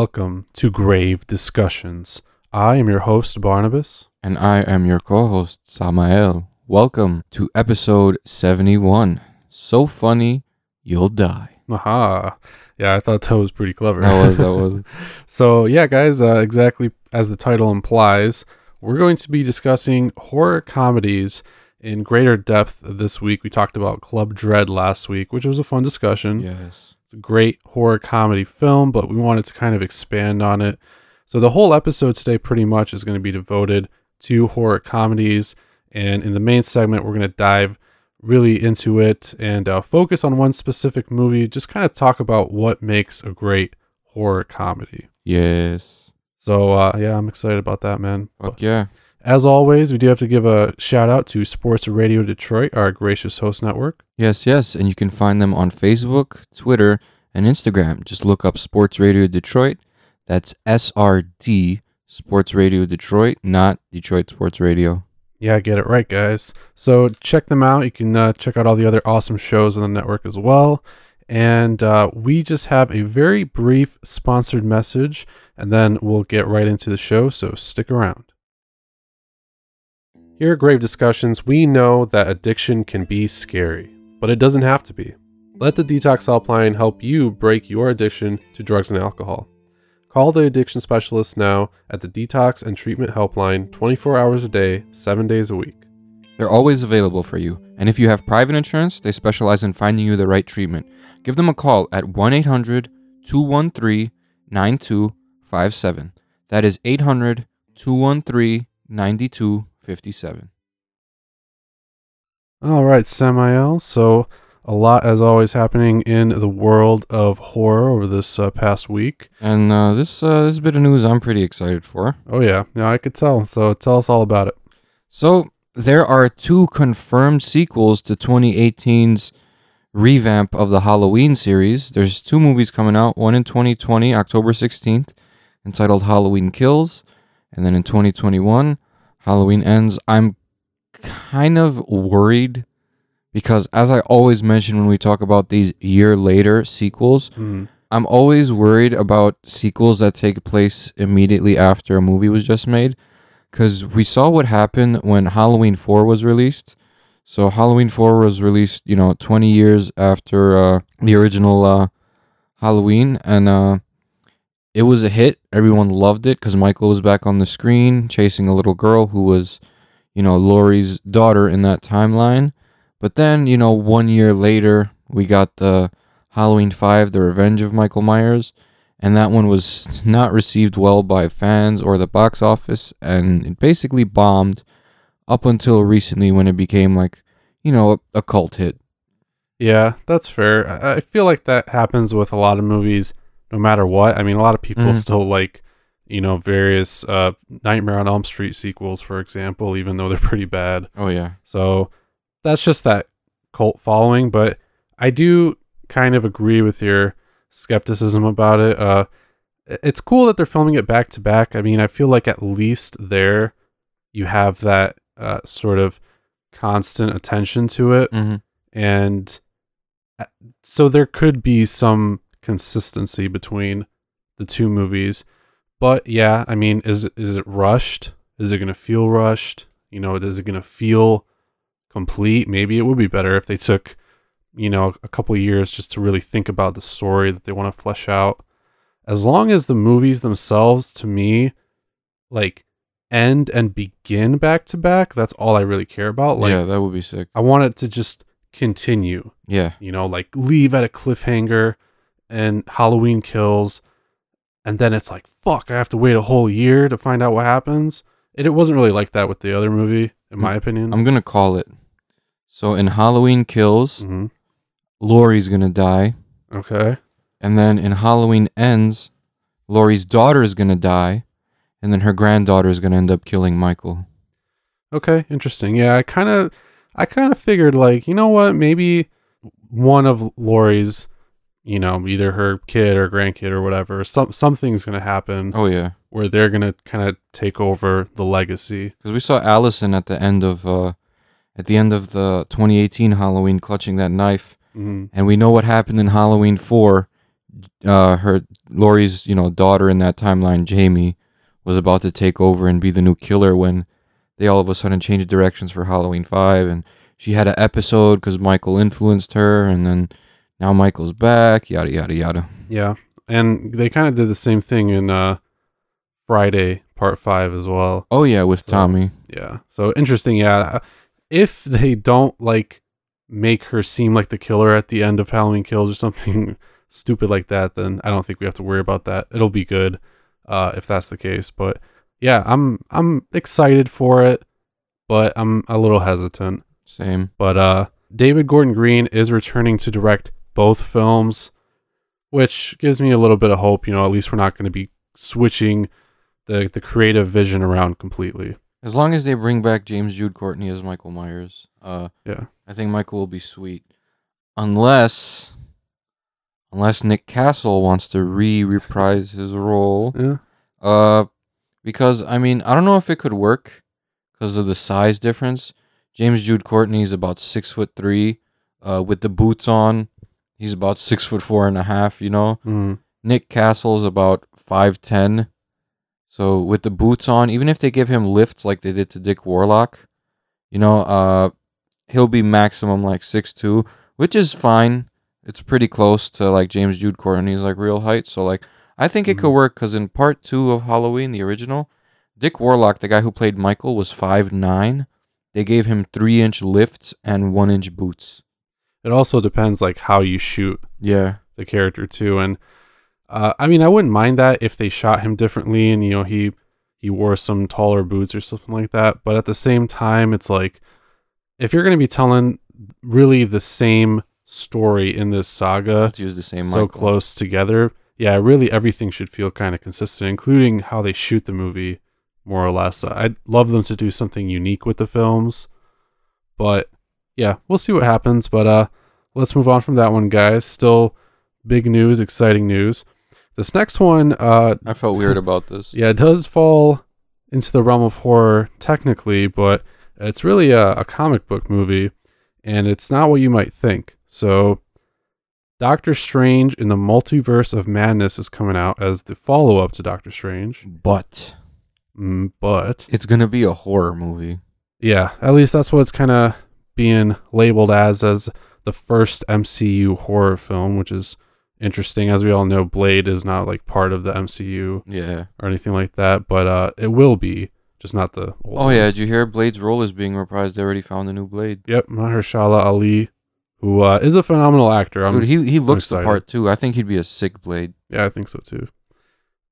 Welcome to Grave Discussions. I am your host, Barnabas. And I am your co host, Samael. Welcome to episode 71. So funny, you'll die. Aha. Yeah, I thought that was pretty clever. That was, that was. so, yeah, guys, uh, exactly as the title implies, we're going to be discussing horror comedies in greater depth this week. We talked about Club Dread last week, which was a fun discussion. yes. It's a great horror comedy film, but we wanted to kind of expand on it. So the whole episode today pretty much is going to be devoted to horror comedies. And in the main segment, we're going to dive really into it and uh, focus on one specific movie, just kind of talk about what makes a great horror comedy. Yes. So, uh, yeah, I'm excited about that, man. Fuck yeah. As always, we do have to give a shout out to Sports Radio Detroit, our gracious host network. Yes, yes. And you can find them on Facebook, Twitter, and Instagram. Just look up Sports Radio Detroit. That's SRD, Sports Radio Detroit, not Detroit Sports Radio. Yeah, get it right, guys. So check them out. You can uh, check out all the other awesome shows on the network as well. And uh, we just have a very brief sponsored message, and then we'll get right into the show. So stick around. Here at Grave Discussions, we know that addiction can be scary, but it doesn't have to be. Let the Detox Helpline help you break your addiction to drugs and alcohol. Call the addiction specialist now at the Detox and Treatment Helpline 24 hours a day, 7 days a week. They're always available for you. And if you have private insurance, they specialize in finding you the right treatment. Give them a call at 1 800 213 9257. That is 800 213 9257. All right, Samael. So, a lot, as always, happening in the world of horror over this uh, past week. And uh, this, uh, this bit of news I'm pretty excited for. Oh, yeah. Yeah, I could tell. So, tell us all about it. So, there are two confirmed sequels to 2018's revamp of the Halloween series. There's two movies coming out, one in 2020, October 16th, entitled Halloween Kills, and then in 2021, Halloween Ends. I'm kind of worried because as I always mention when we talk about these year later sequels, Mm. I'm always worried about sequels that take place immediately after a movie was just made. Because we saw what happened when Halloween 4 was released. So, Halloween 4 was released, you know, 20 years after uh, the original uh, Halloween. And uh, it was a hit. Everyone loved it because Michael was back on the screen chasing a little girl who was, you know, Laurie's daughter in that timeline. But then, you know, one year later, we got the Halloween 5, The Revenge of Michael Myers. And that one was not received well by fans or the box office. And it basically bombed up until recently when it became like, you know, a, a cult hit. Yeah, that's fair. I, I feel like that happens with a lot of movies, no matter what. I mean, a lot of people Mhm. still like, you know, various uh, Nightmare on Elm Street sequels, for example, even though they're pretty bad. Oh, yeah. So that's just that cult following. But I do kind of agree with your skepticism about it. Uh, it's cool that they're filming it back to back. I mean, I feel like at least there you have that uh, sort of constant attention to it. hmm And uh, so there could be some consistency between the two movies. But yeah, I mean, is it- is it rushed? Is it going to feel rushed? You know, is it going to feel complete? Maybe it would be better if they took, you know, a couple years just to really think about the story that they want to flesh out. As long as the movies themselves, to me, like end and begin back to back, that's all I really care about. Like, yeah, that would be sick. I want it to just continue Yeah. you know, like leave at a cliffhanger and Halloween kills, and then it's like, fuck, I have to wait a whole year to find out what happens. And it wasn't really like that with the other movie, in my opinion. I'm going to call it. So in Halloween Kills, hmm Laurie's going to die. Okay. And then in Halloween Ends, Laurie's daughter is going to die. And then her granddaughter is going to end up killing Michael. Okay, interesting. Yeah, I kind of, I kind of figured like, you know what, maybe one of Laurie's, you know, either her kid or grandkid or whatever, some something's gonna happen Oh, yeah. where they're gonna kind of take over the legacy. Because we saw Allison at the end of. Uh, at the end of the 2018 Halloween, clutching that knife, hmm and we know what happened in Halloween four. Uh, her Laurie's, you know, daughter in that timeline, Jamie, was about to take over and be the new killer when they all of a sudden changed directions for Halloween five, and she had an episode because Michael influenced her, and then now Michael's back, yada yada yada. Yeah, and they kind of did the same thing in uh, Friday Part Five as well. Oh yeah, with So- Tommy. Yeah. So interesting. Yeah. If they don't like make her seem like the killer at the end of Halloween Kills or something stupid like that, then I don't think we have to worry about that. It'll be good uh, if that's the case. But yeah, I'm I'm excited for it, but I'm a little hesitant. Same. But uh, David Gordon Green is returning to direct both films, which gives me a little bit of hope. You know, at least we're not going to be switching the the creative vision around completely. As long as they bring back James Jude Courtney as Michael Myers, uh, Yeah. I think Michael will be sweet. Unless, unless Nick Castle wants to re reprise his role. Yeah. Uh, because I mean, I don't know if it could work because of the size difference. James Jude Courtney is about six foot three. Uh, with the boots on, he's about six foot four and a half. You know, Mm. Nick Castle's about five ten. So with the boots on, even if they give him lifts like they did to Dick Warlock, you know, uh, he'll be maximum like six two, which is fine. It's pretty close to like James Jude Courtney's like real height. So like I think it could Mhm. work because in part two of Halloween, the original, Dick Warlock, the guy who played Michael, was five nine. They gave him three inch lifts and one inch boots. It also depends like how you shoot Yeah. the character too, and uh, I mean I wouldn't mind that if they shot him differently and you know he he wore some taller boots or something like that. But at the same time, it's like if you're going to be telling really the same story in this saga, Let's use the same so Michael. close together, yeah, really everything should feel kind of consistent, including how they shoot the movie, more or less. I'd love them to do something unique with the films, but yeah, we'll see what happens. But uh, let's move on from that one, guys. Still big news, exciting news. This next one, uh, I felt weird about this. yeah, it does fall into the realm of horror technically, but it's really a, a comic book movie, and it's not what you might think. So, Doctor Strange in the Multiverse of Madness is coming out as the follow up to Doctor Strange, But mm, but it's gonna be a horror movie. yeah, at least that's what it's kind of being labeled as as the first MCU horror film, which is interesting. As we all know, Blade is not like part of the MCU Yeah. or anything like that, but uh, it will be, just not the. Old Oh yeah, did you hear Blade's role is being reprised? They already found a new Blade. Yep, Mahershala Ali, who uh, is a phenomenal actor. I'm, Dude, he he looks the part too. I think he'd be a sick Blade. yeah, I think so too.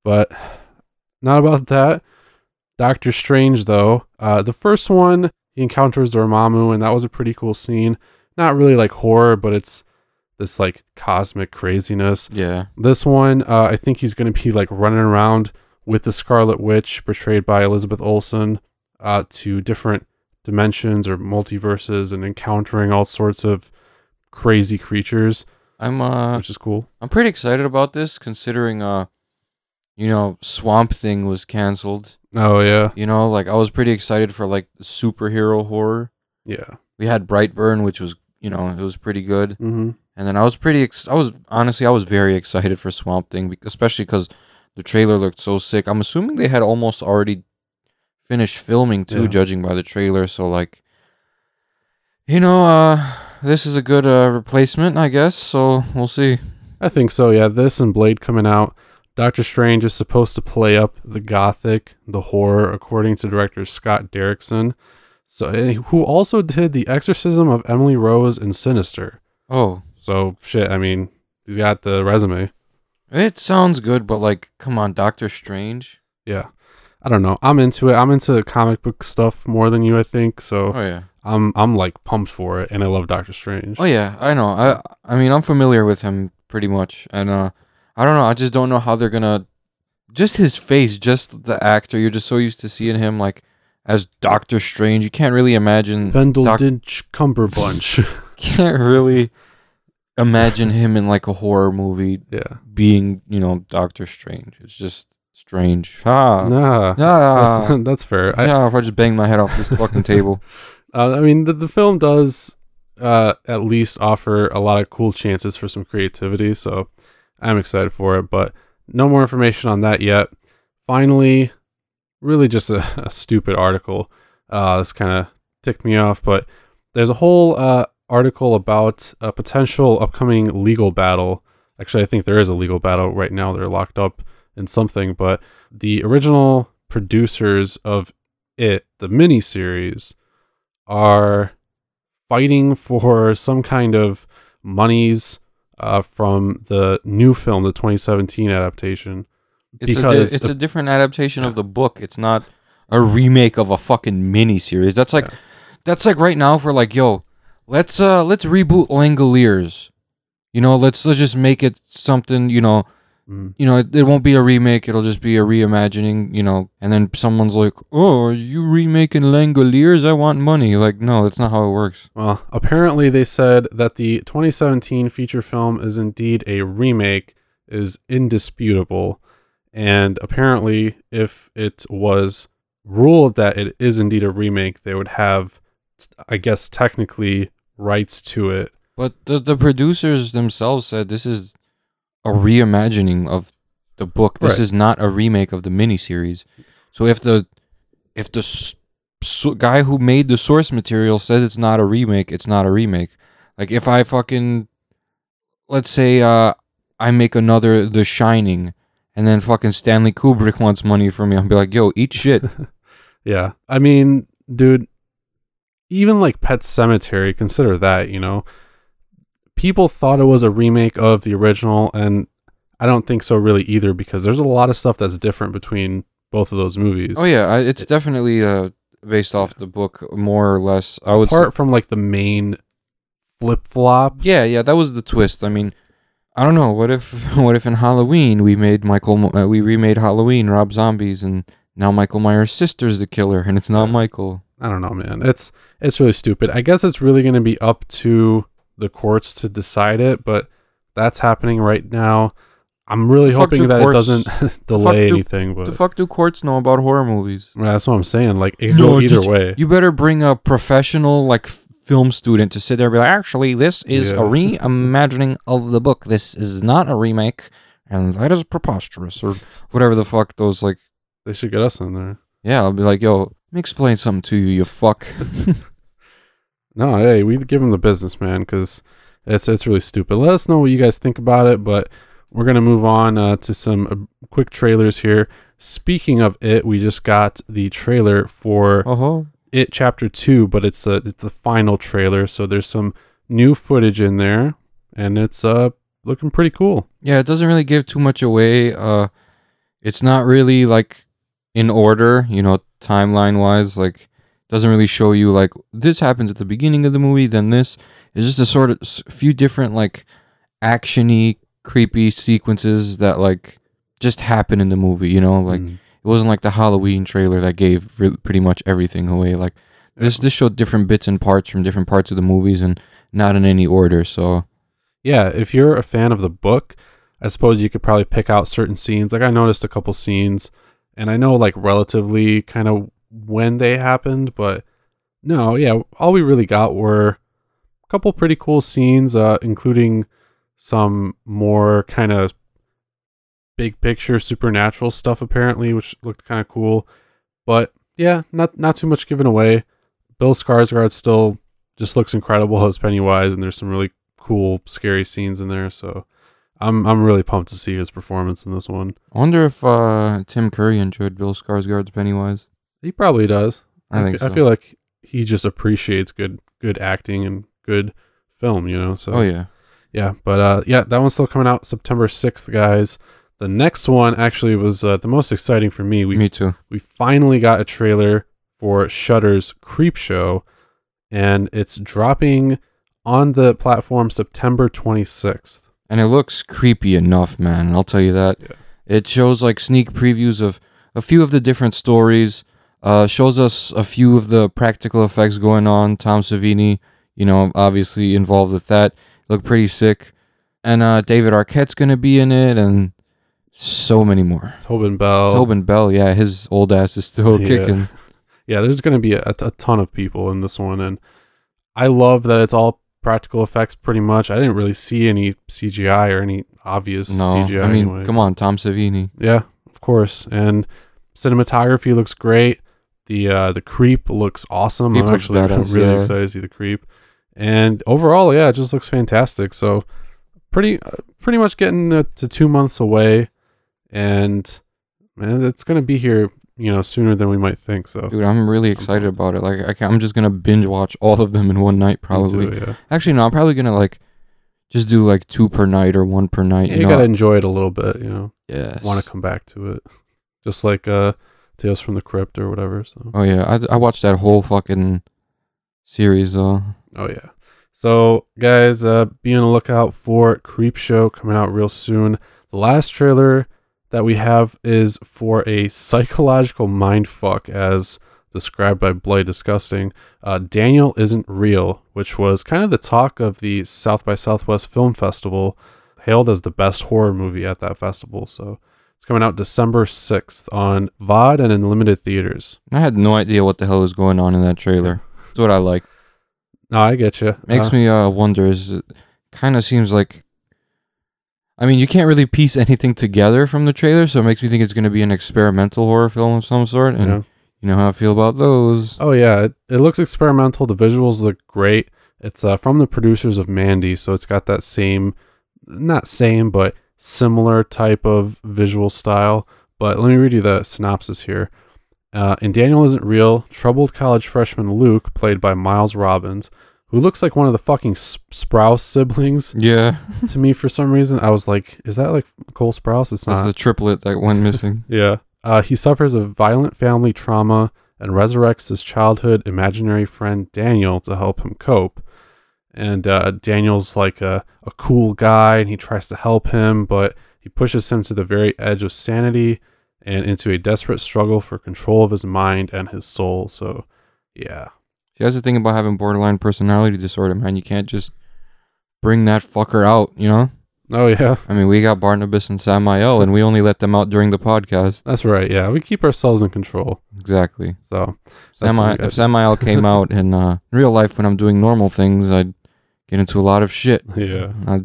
But not about that. Doctor Strange, though, uh, the first one he encounters Dormammu, and that was a pretty cool scene. Not really like horror, but it's this like cosmic craziness. Yeah. This one, uh, I think he's going to be like running around with the Scarlet Witch, portrayed by Elizabeth Olsen, uh, to different dimensions or multiverses and encountering all sorts of crazy creatures, I'm uh which is cool. I'm pretty excited about this considering uh you know, Swamp Thing was canceled. Oh yeah, You know, like I was pretty excited for like the superhero horror. yeah. We had Brightburn, which was you know, it was pretty good. Mm-hmm. And then I was pretty ex- I was honestly I was very excited for Swamp Thing, especially cuz the trailer looked so sick. I'm assuming they had almost already finished filming too, Yeah. judging by the trailer. So like, you know, uh, this is a good uh, replacement, I guess. So we'll see. I think so. Yeah, this and Blade coming out. Doctor Strange is supposed to play up the gothic, the horror, according to director Scott Derrickson. So, eh, who also did the Exorcism of Emily Rose and Sinister. Oh, So shit. I mean, he's got the resume. it sounds good, but like, come on, Doctor Strange. Yeah. I don't know. I'm into it. I'm into comic book stuff more than you, I think. So Oh yeah. I'm I'm like pumped for it, and I love Doctor Strange. Oh yeah, I know. I I mean, I'm familiar with him pretty much. And uh, I don't know. I just don't know how they're gonna. Just his face, just the actor. You're just so used to seeing him like as Doctor Strange. You can't really imagine. Bendeldinch Cumberbunch. Can't really imagine him in like a horror movie yeah. being, you know, Doctor Strange. It's just strange. Ah, Nah. ah. That's, that's fair. I, yeah, if I just bang my head off this fucking table. uh, I mean, the, the film does uh, at least offer a lot of cool chances for some creativity, so I'm excited for it. But no more information on that yet. Finally, really just a, a stupid article. Uh, this kind of ticked me off, but there's a whole uh, article about a potential upcoming legal battle. Actually, I think there is a legal battle right now. They're locked up in something, but the original producers of it, the miniseries, are fighting for some kind of monies uh, from the new film, the 2017 adaptation. It's a Because di- it's the- a different adaptation of the book. It's not a remake of a fucking mini series. That's like Yeah. that's like right now if we're like, yo, let's uh let's reboot Langoliers. You know, let's let's just make it something, you know, Mm. you know, it, it won't be a remake, it'll just be a reimagining, you know, and then someone's like, Oh, are you remaking Langoliers? I want money. Like, no, that's not how it works. Well, apparently they said that the 2017 feature film is indeed a remake is indisputable. And apparently if it was ruled that it is indeed a remake, they would have I guess technically rights to it. But the the producers themselves said this is a reimagining of the book. This Right. is not a remake of the miniseries. So if the if the so guy who made the source material says it's not a remake, it's not a remake. Like if I fucking let's say uh I make another The Shining and then fucking Stanley Kubrick wants money from me, I'll be like, "Yo, eat shit." Yeah. I mean, dude, even like Pet Sematary, consider that, you know. People thought it was a remake of the original, and I don't think so really either because there's a lot of stuff that's different between both of those movies. oh yeah, I, it's definitely uh based off the book more or less. I would say Apart from like the main flip flop. Yeah, yeah, that was the twist. I mean, I don't know. What if, what if in Halloween we made Michael, uh, we remade Halloween, Rob Zombie's, and now Michael Myers' sister's the killer, and it's not Michael. I don't know, man. It's it's really stupid. I guess it's really going to be up to the courts to decide it, but that's happening right now. I'm really The hoping that courts- it doesn't delay do- anything, but The fuck do courts know about horror movies? That's what I'm saying. Like it No, either just- way. You better bring a professional like film student to sit there and be like, actually, this is Yeah. a reimagining of the book. This is not a remake, and that is preposterous, or whatever the fuck those like. They should get us in there. Yeah, I'll be like, yo, let me explain something to you, you fuck. No, hey, we give him the business, man, because it's it's really stupid. Let us know what you guys think about it, but we're gonna move on uh, to some uh, quick trailers here. Speaking of it, we just got the trailer for Oh, it chapter two, but it's a, it's the final trailer, so there's some new footage in there, and it's uh looking pretty cool. Yeah, it doesn't really give too much away. Uh, it's not really like in order, you know, timeline wise. Like, doesn't really show you like this happens at the beginning of the movie, then this. It's just a sort of s- few different like actiony, creepy sequences that like just happen in the movie. You know, like Mm. it wasn't like the Halloween trailer that gave re- pretty much everything away. Like this, this showed different bits and parts from different parts of the movies and not in any order. So yeah, if you're a fan of the book, I suppose you could probably pick out certain scenes. Like I noticed a couple scenes, and I know like relatively kind of when they happened, but no, yeah, all we really got were a couple pretty cool scenes, uh, including some more kind of big picture supernatural stuff apparently, which looked kind of cool. But yeah, not not too much given away. Bill Skarsgård still just looks incredible as Pennywise, and there's some really cool, scary scenes in there. So I'm I'm really pumped to see his performance in this one. I wonder if uh, Tim Curry enjoyed Bill Skarsgård's Pennywise. He probably does. I think so. I feel like he just appreciates good good acting and good film. You know. So oh yeah. yeah, but uh, yeah, that one's still coming out September sixth, guys. The next one actually was uh, the most exciting for me. We Me too. we finally got a trailer for Shudder's Creep Show, and it's dropping on the platform September 26th. and it looks creepy enough, man. I'll tell you that. Yeah. It shows like sneak previews of a few of the different stories. Uh, shows us a few of the practical effects going on. Tom Savini, you know, obviously involved with that. Look pretty sick. And uh, David Arquette's gonna be in it, and so many more. Tobin Bell. Tobin Bell, yeah, his old ass is still Yeah. kicking. yeah, there's going to be a, a ton of people in this one, and I love that it's all practical effects pretty much. I didn't really see any CGI or any obvious No, CGI. I mean, anyway. come on, Tom Savini. Yeah, of course. And cinematography looks great. The uh, the creep looks awesome. Creep I'm looks actually badass, really yeah. excited to see the creep. And overall, yeah, it just looks fantastic. So pretty uh, pretty much getting uh, to two months away, and man, it's gonna be here, you know, sooner than we might think. So Dude, I'm really excited about it. Like, I I'm just gonna binge watch all of them in one night, probably. too, yeah. Actually, no, I'm probably gonna like just do like two per night or one per night. Yeah, You you know? gotta enjoy it a little bit, you know. yes. Want to come back to it, just like uh, Tales from the Crypt or whatever. So. Oh yeah, I I watched that whole fucking series though. Oh yeah. So guys, uh be on the lookout for Creep Show coming out real soon. The last trailer that we have is for a psychological mindfuck as described by Bloody Disgusting. Uh, Daniel isn't real, which was kind of the talk of the South by Southwest Film Festival, hailed as the best horror movie at that festival. So it's coming out December 6th on VOD and in limited theaters. I had no idea what the hell was going on in that trailer. That's what I like. No, I get you. Makes me uh wonder. Is it kind of seems like. I mean, you can't really piece anything together from the trailer, so it makes me think it's going to be an experimental horror film of some sort. And yeah. you know how I feel about those. Oh yeah, it, it looks experimental. The visuals look great. It's uh, from the producers of Mandy, so it's got that same, not same, but similar type of visual style. But let me read you the synopsis here. Uh, and Daniel isn't real. Troubled college freshman Luke, played by Miles Robbins, who looks like one of the fucking Sprouse siblings Yeah, to me for some reason. I was like, is that like Cole Sprouse? It's not. the triplet that went missing. Yeah. Uh, he suffers a violent family trauma and resurrects his childhood imaginary friend Daniel to help him cope. And uh, Daniel's like a, a cool guy and he tries to help him, but he pushes him to the very edge of sanity and into a desperate struggle for control of his mind and his soul. So, yeah. See, that's the thing about having borderline personality disorder, man. You can't just bring that fucker out, you know? Oh, yeah. I mean, we got Barnabas and Samael, and we only let them out during the podcast. That's right. Yeah. We keep ourselves in control. Exactly. So, Samael, if Samael came out in uh, real life when I'm doing normal things, I'd get into a lot of shit. yeah. I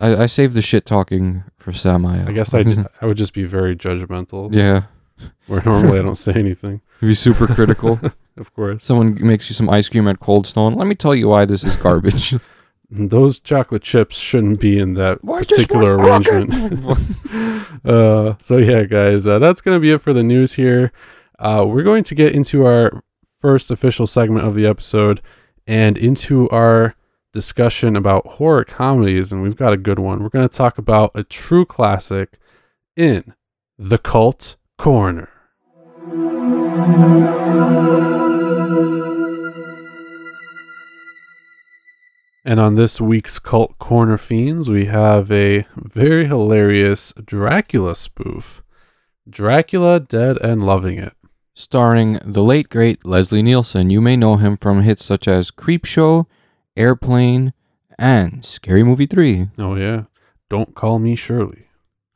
I save the shit talking for Samael. I guess I, I would just be very judgmental. yeah, Where normally I don't say anything. be super critical. Of course. Someone makes you some ice cream at Cold Stone. Let me tell you why this is garbage. Those chocolate chips shouldn't be in that Why just particular one arrangement. uh, so yeah, guys, uh, that's gonna be it for the news here. Uh, we're going to get into our first official segment of the episode and into our discussion about horror comedies, and we've got a good one. We're going to talk about a true classic in the Cult Corner. And on this week's Cult Corner Fiends, we have a very hilarious Dracula spoof. Dracula Dead and Loving It. Starring the late great Leslie Nielsen. You may know him from hits such as Creepshow, Airplane, and Scary Movie 3. Oh yeah. Don't call me Shirley.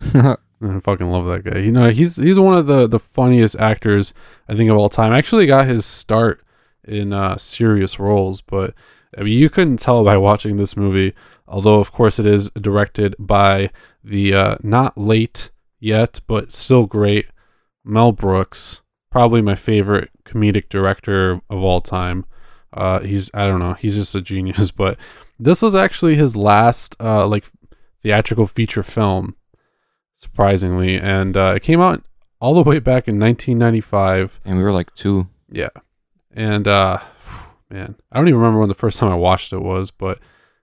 I fucking love that guy. You know, he's he's one of the the funniest actors I think of all time. Actually got his start in uh serious roles, but I mean you couldn't tell by watching this movie, although of course it is directed by the uh not late yet, but still great Mel Brooks, probably my favorite comedic director of all time. Uh he's I don't know, he's just a genius, but this was actually his last uh like theatrical feature film surprisingly and uh, it came out all the way back in 1995 and we were like two. yeah. And uh man i don't even remember when the first time i watched it was but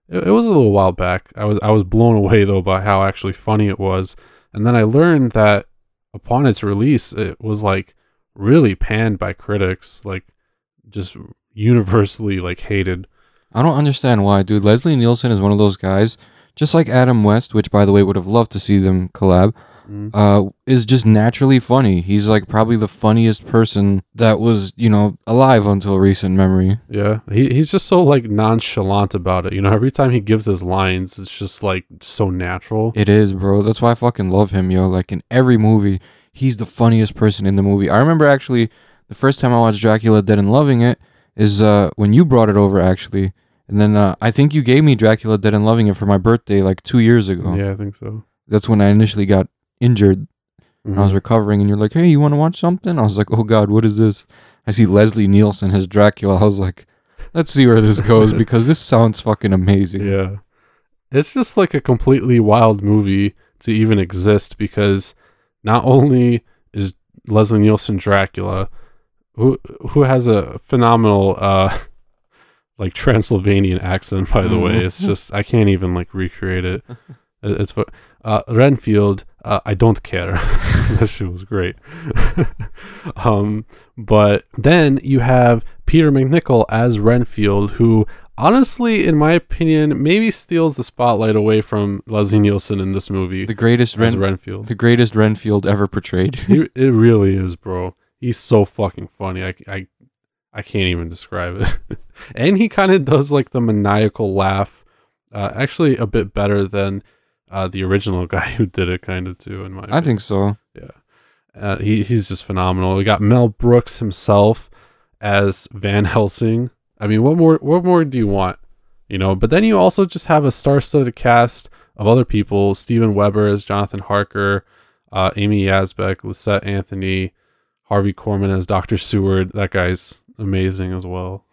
it, it was a little while back. I was i was blown away though by how actually funny it was. And then i learned that upon its release it was like really panned by critics like just universally like hated I don't understand why, dude. Leslie Nielsen is one of those guys. just like Adam West, which by the way would have loved to see them collab, Mm. uh, is just naturally funny. He's like probably the funniest person that was, you know, alive until recent memory. Yeah, he he's just so like nonchalant about it. You know, every time he gives his lines, it's just like so natural. It is, bro. That's why I fucking love him, yo. Like in every movie, he's the funniest person in the movie. I remember actually the first time I watched Dracula Dead and Loving It is uh when you brought it over actually. And then uh, I think you gave me Dracula Dead and Loving It for my birthday like 2 years ago. Yeah, I think so. That's when I initially got injured. and I was Mhm. recovering and you're like, "Hey, you want to watch something?" I was like, "Oh god, what is this?" I see Leslie Nielsen as Dracula. I was like, "Let's see where this goes because this sounds fucking amazing." Yeah. It's just like a completely wild movie to even exist because not only is Leslie Nielsen Dracula, who who has a phenomenal uh like Transylvanian accent by the way. Mhm. It's just I can't even like recreate it. It- It's uh Renfield, uh, I don't care. that shit was great. um but then you have Peter MacNicol as Renfield who honestly, in my opinion, maybe steals the spotlight away from Leslie Nielsen in this movie The greatest Ren- Renfield. the greatest Renfield ever portrayed. He, it really is, bro. He's so fucking funny. I, I, I can't even describe it. and he kind of does like the maniacal laugh, uh, actually a bit better than uh, the original guy who did it, kind of too. In my, I think so. Yeah, uh, he he's just phenomenal. We got Mel Brooks himself as Van Helsing. I mean, what more? What more do you want? You know. But then you also just have a star-studded cast of other people: Steven Weber as Jonathan Harker, uh, Amy Yasbeck, Lysette Anthony, Harvey Korman as Doctor Seward. That guy's amazing as well.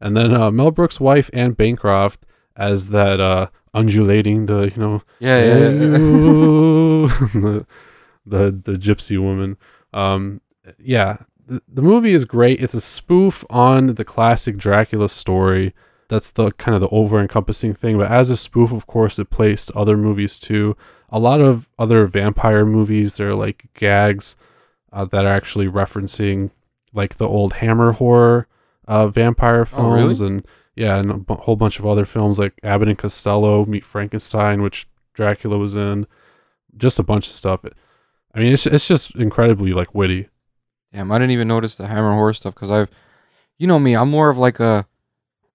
And then uh, Mel Brooks' wife Anne Bancroft as that uh, undulating the you know Yeah, yeah, yeah. the, the the gypsy woman. Um, yeah, the, the movie is great. It's a spoof on the classic Dracula story. That's the kind of the over encompassing thing. But as a spoof, of course, it plays to other movies too. A lot of other vampire movies, they're like gags uh, that are actually referencing like the old Hammer horror uh, vampire Oh, really? films and yeah, and a whole bunch of other films like Abbott and Costello, Meet Frankenstein, which Dracula was in, just a bunch of stuff. I mean, it's it's just incredibly like witty. Damn, I didn't even notice the Hammer horror stuff because I've, you know me, I'm more of like a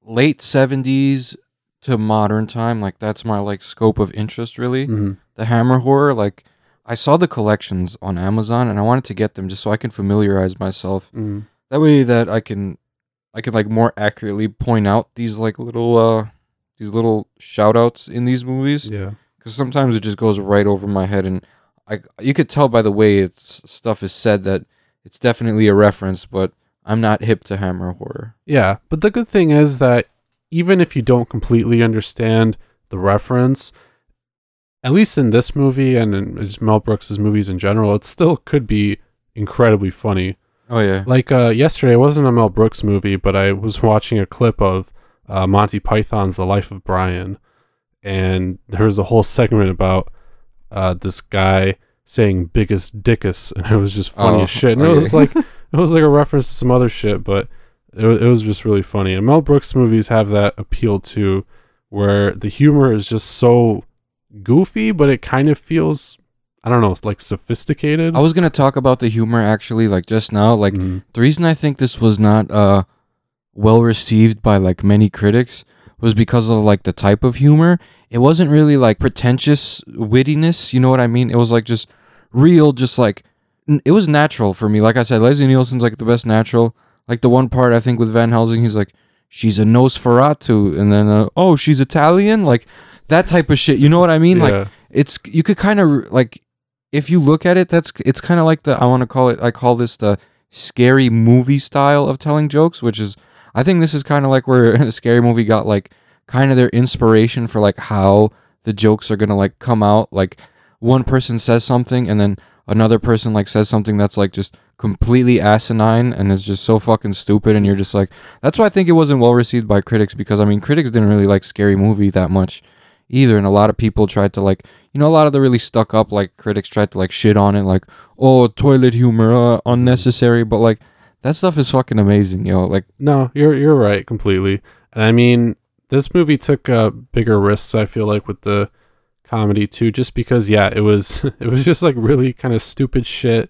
late '70s to modern time. Like that's my like scope of interest, really. Mhm. The Hammer horror, like I saw the collections on Amazon and I wanted to get them just so I can familiarize myself. Mhm. That way, that I can, I can like more accurately point out these like little, uh, these little shout outs in these movies Yeah, because sometimes it just goes right over my head and I you could tell by the way it's stuff is said that it's definitely a reference, but I'm not hip to Hammer horror. yeah. But the good thing is that even if you don't completely understand the reference, at least in this movie and in Mel Brooks's movies in general, it still could be incredibly funny. Oh yeah, Like uh, yesterday, it wasn't a Mel Brooks movie, but I was watching a clip of uh, Monty Python's The Life of Brian, and there was a whole segment about uh, this guy saying "Biggus Dickus," and it was just funny Oh, as shit. And oh, it was like it was like a reference to some other shit, but it, it was just really funny. And Mel Brooks movies have that appeal too, where the humor is just so goofy, but it kind of feels I don't know, like sophisticated. I was gonna talk about the humor actually, like just now. Like Mhm. the reason I think this was not uh well received by like many critics was because of like the type of humor. It wasn't really like pretentious wittiness, you know what I mean? It was like just real, just like n- it was natural for me. Like I said, Leslie Nielsen's like the best natural. Like the one part I think with Van Helsing, he's like, she's a Nosferatu, and then uh, oh, she's Italian, like that type of shit. You know what I mean? Like it's you could kind of like if you look at it that's it's kind of like the i want to call it i call this the scary movie style of telling jokes which is i think this is kind of like where a scary movie got like kind of their inspiration for like how the jokes are gonna like come out like one person says something and then another person like says something that's like just completely asinine and is just so fucking stupid and you're just like that's why i think it wasn't well received by critics because i mean critics didn't really like scary movie that much either and a lot of people tried to like you know a lot of the really stuck up like critics tried to like shit on it like oh toilet humor uh, unnecessary but like that stuff is fucking amazing yo like No, you're you're right completely. And I mean, this movie took uh, bigger risks. I feel like with the comedy too, just because yeah, it was it was just like really kind of stupid shit,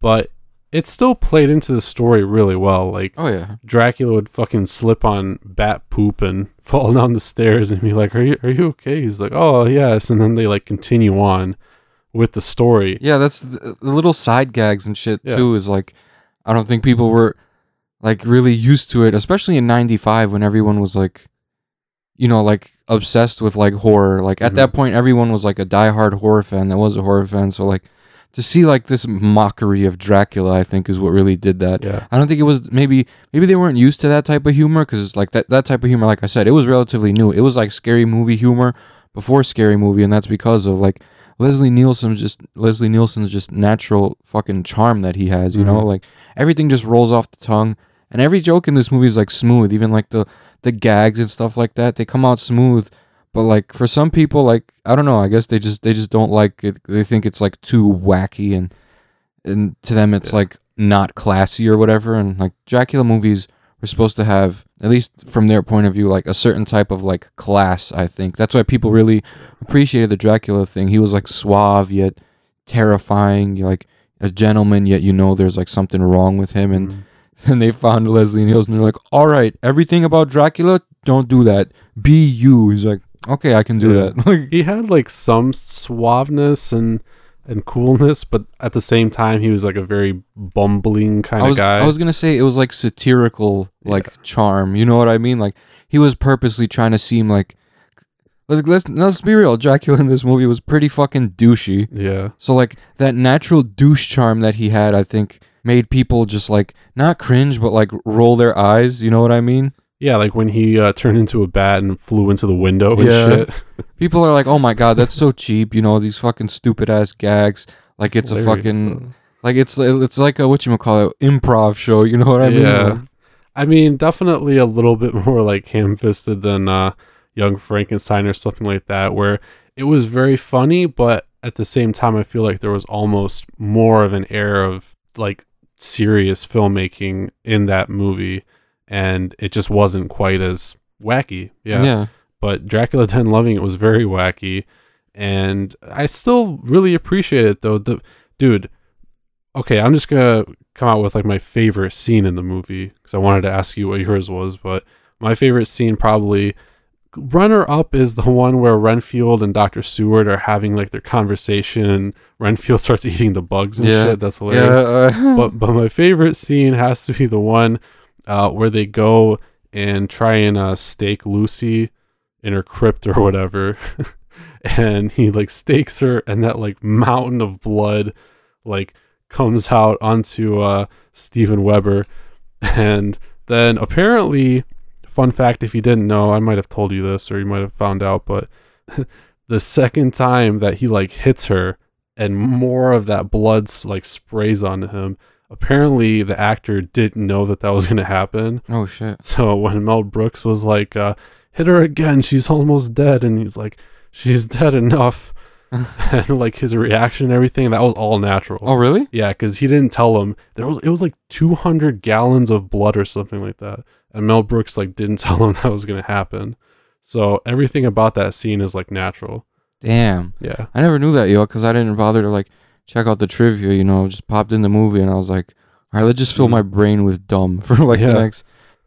but it still played into the story really well. Like Oh yeah. Dracula would fucking slip on bat poop and fall down the stairs and be like, "Are you are you okay?" He's like, "Oh yes," and then they like continue on with the story. Yeah, that's the, uh, the little side gags and shit Yeah. too. Is like, I don't think people were like really used to it, especially in '95 when everyone was like, you know, like obsessed with like horror. Like at that Mhm. point, everyone was like a diehard horror fan. That was a horror fan. So like, to see like this mockery of Dracula, I think is what really did that. Yeah, I don't think it was maybe maybe they weren't used to that type of humor because it's like that that type of humor, like I said, it was relatively new. It was like scary movie humor before scary movie, and that's because of like Leslie Nielsen's just Leslie Nielsen's just natural fucking charm that he has. You know, Mhm. like everything just rolls off the tongue, and every joke in this movie is like smooth. Even like the the gags and stuff like that, they come out smooth. But like for some people, like I don't know, I guess they just they just don't like it. They think it's like too wacky and and to them it's Yeah. like not classy or whatever and like dracula movies were supposed to have at least from their point of view like a certain type of like class i think that's why people really appreciated the dracula thing he was like suave yet terrifying like a gentleman yet you know there's like something wrong with him and Mhm. then they found leslie nielsen and they're like all right everything about dracula don't do that be you he's like okay i can do Yeah. that like he had like some suaveness and and coolness, but at the same time, he was like a very bumbling kind of guy. I was gonna say it was like satirical, like charm. You know what I mean? Like he was purposely trying to seem like. Let's, let's let's be real. Dracula in this movie was pretty fucking douchey. yeah, So like that natural douche charm that he had, I think made people just like not cringe, but like roll their eyes. You know what I mean? yeah, like when he uh, turned into a bat and flew into the window and Yeah. shit. People are like, "Oh my god, that's so cheap." You know these fucking stupid ass gags. Like it's, a fucking uh, like it's it's like a what you call it improv show. You know what I mean? yeah. I mean, definitely a little bit more like ham-fisted than uh, Young Frankenstein or something like that, where it was very funny, but at the same time, I feel like there was almost more of an air of like serious filmmaking in that movie, and it just wasn't quite as wacky. Yeah. yeah. But Dracula 10 Loving It was very wacky, and I still really appreciate it though. The dude, okay, I'm just gonna come out with like my favorite scene in the movie because I wanted to ask you what yours was, but my favorite scene probably runner up is the one where Renfield and Dr. Seward are having like their conversation and Renfield starts eating the bugs and Yeah. shit. That's hilarious Yeah. Uh, but but my favorite scene has to be the one uh, where they go and try and uh, stake Lucy in her crypt or whatever, and he like stakes her, and that like mountain of blood like comes out onto uh, Steven Weber, and then apparently, fun fact if you didn't know, I might have told you this or you might have found out, but the second time that he like hits her and more of that blood like sprays onto him apparently the actor didn't know that that was going to happen. Oh shit. so when mel brooks was like uh, hit her again she's almost dead and he's like she's dead enough. And like his reaction and everything that was all natural. Oh really? yeah because he didn't tell him. There was it was like 200 gallons of blood or something like that and mel brooks like didn't tell him that was going to happen so everything about that scene is like natural Damn. yeah I never knew that, yo, because I didn't bother to like check out the trivia. You know, just popped in the movie and I was like, all right, let's just fill Mm. my brain with dumb for like Yeah. the next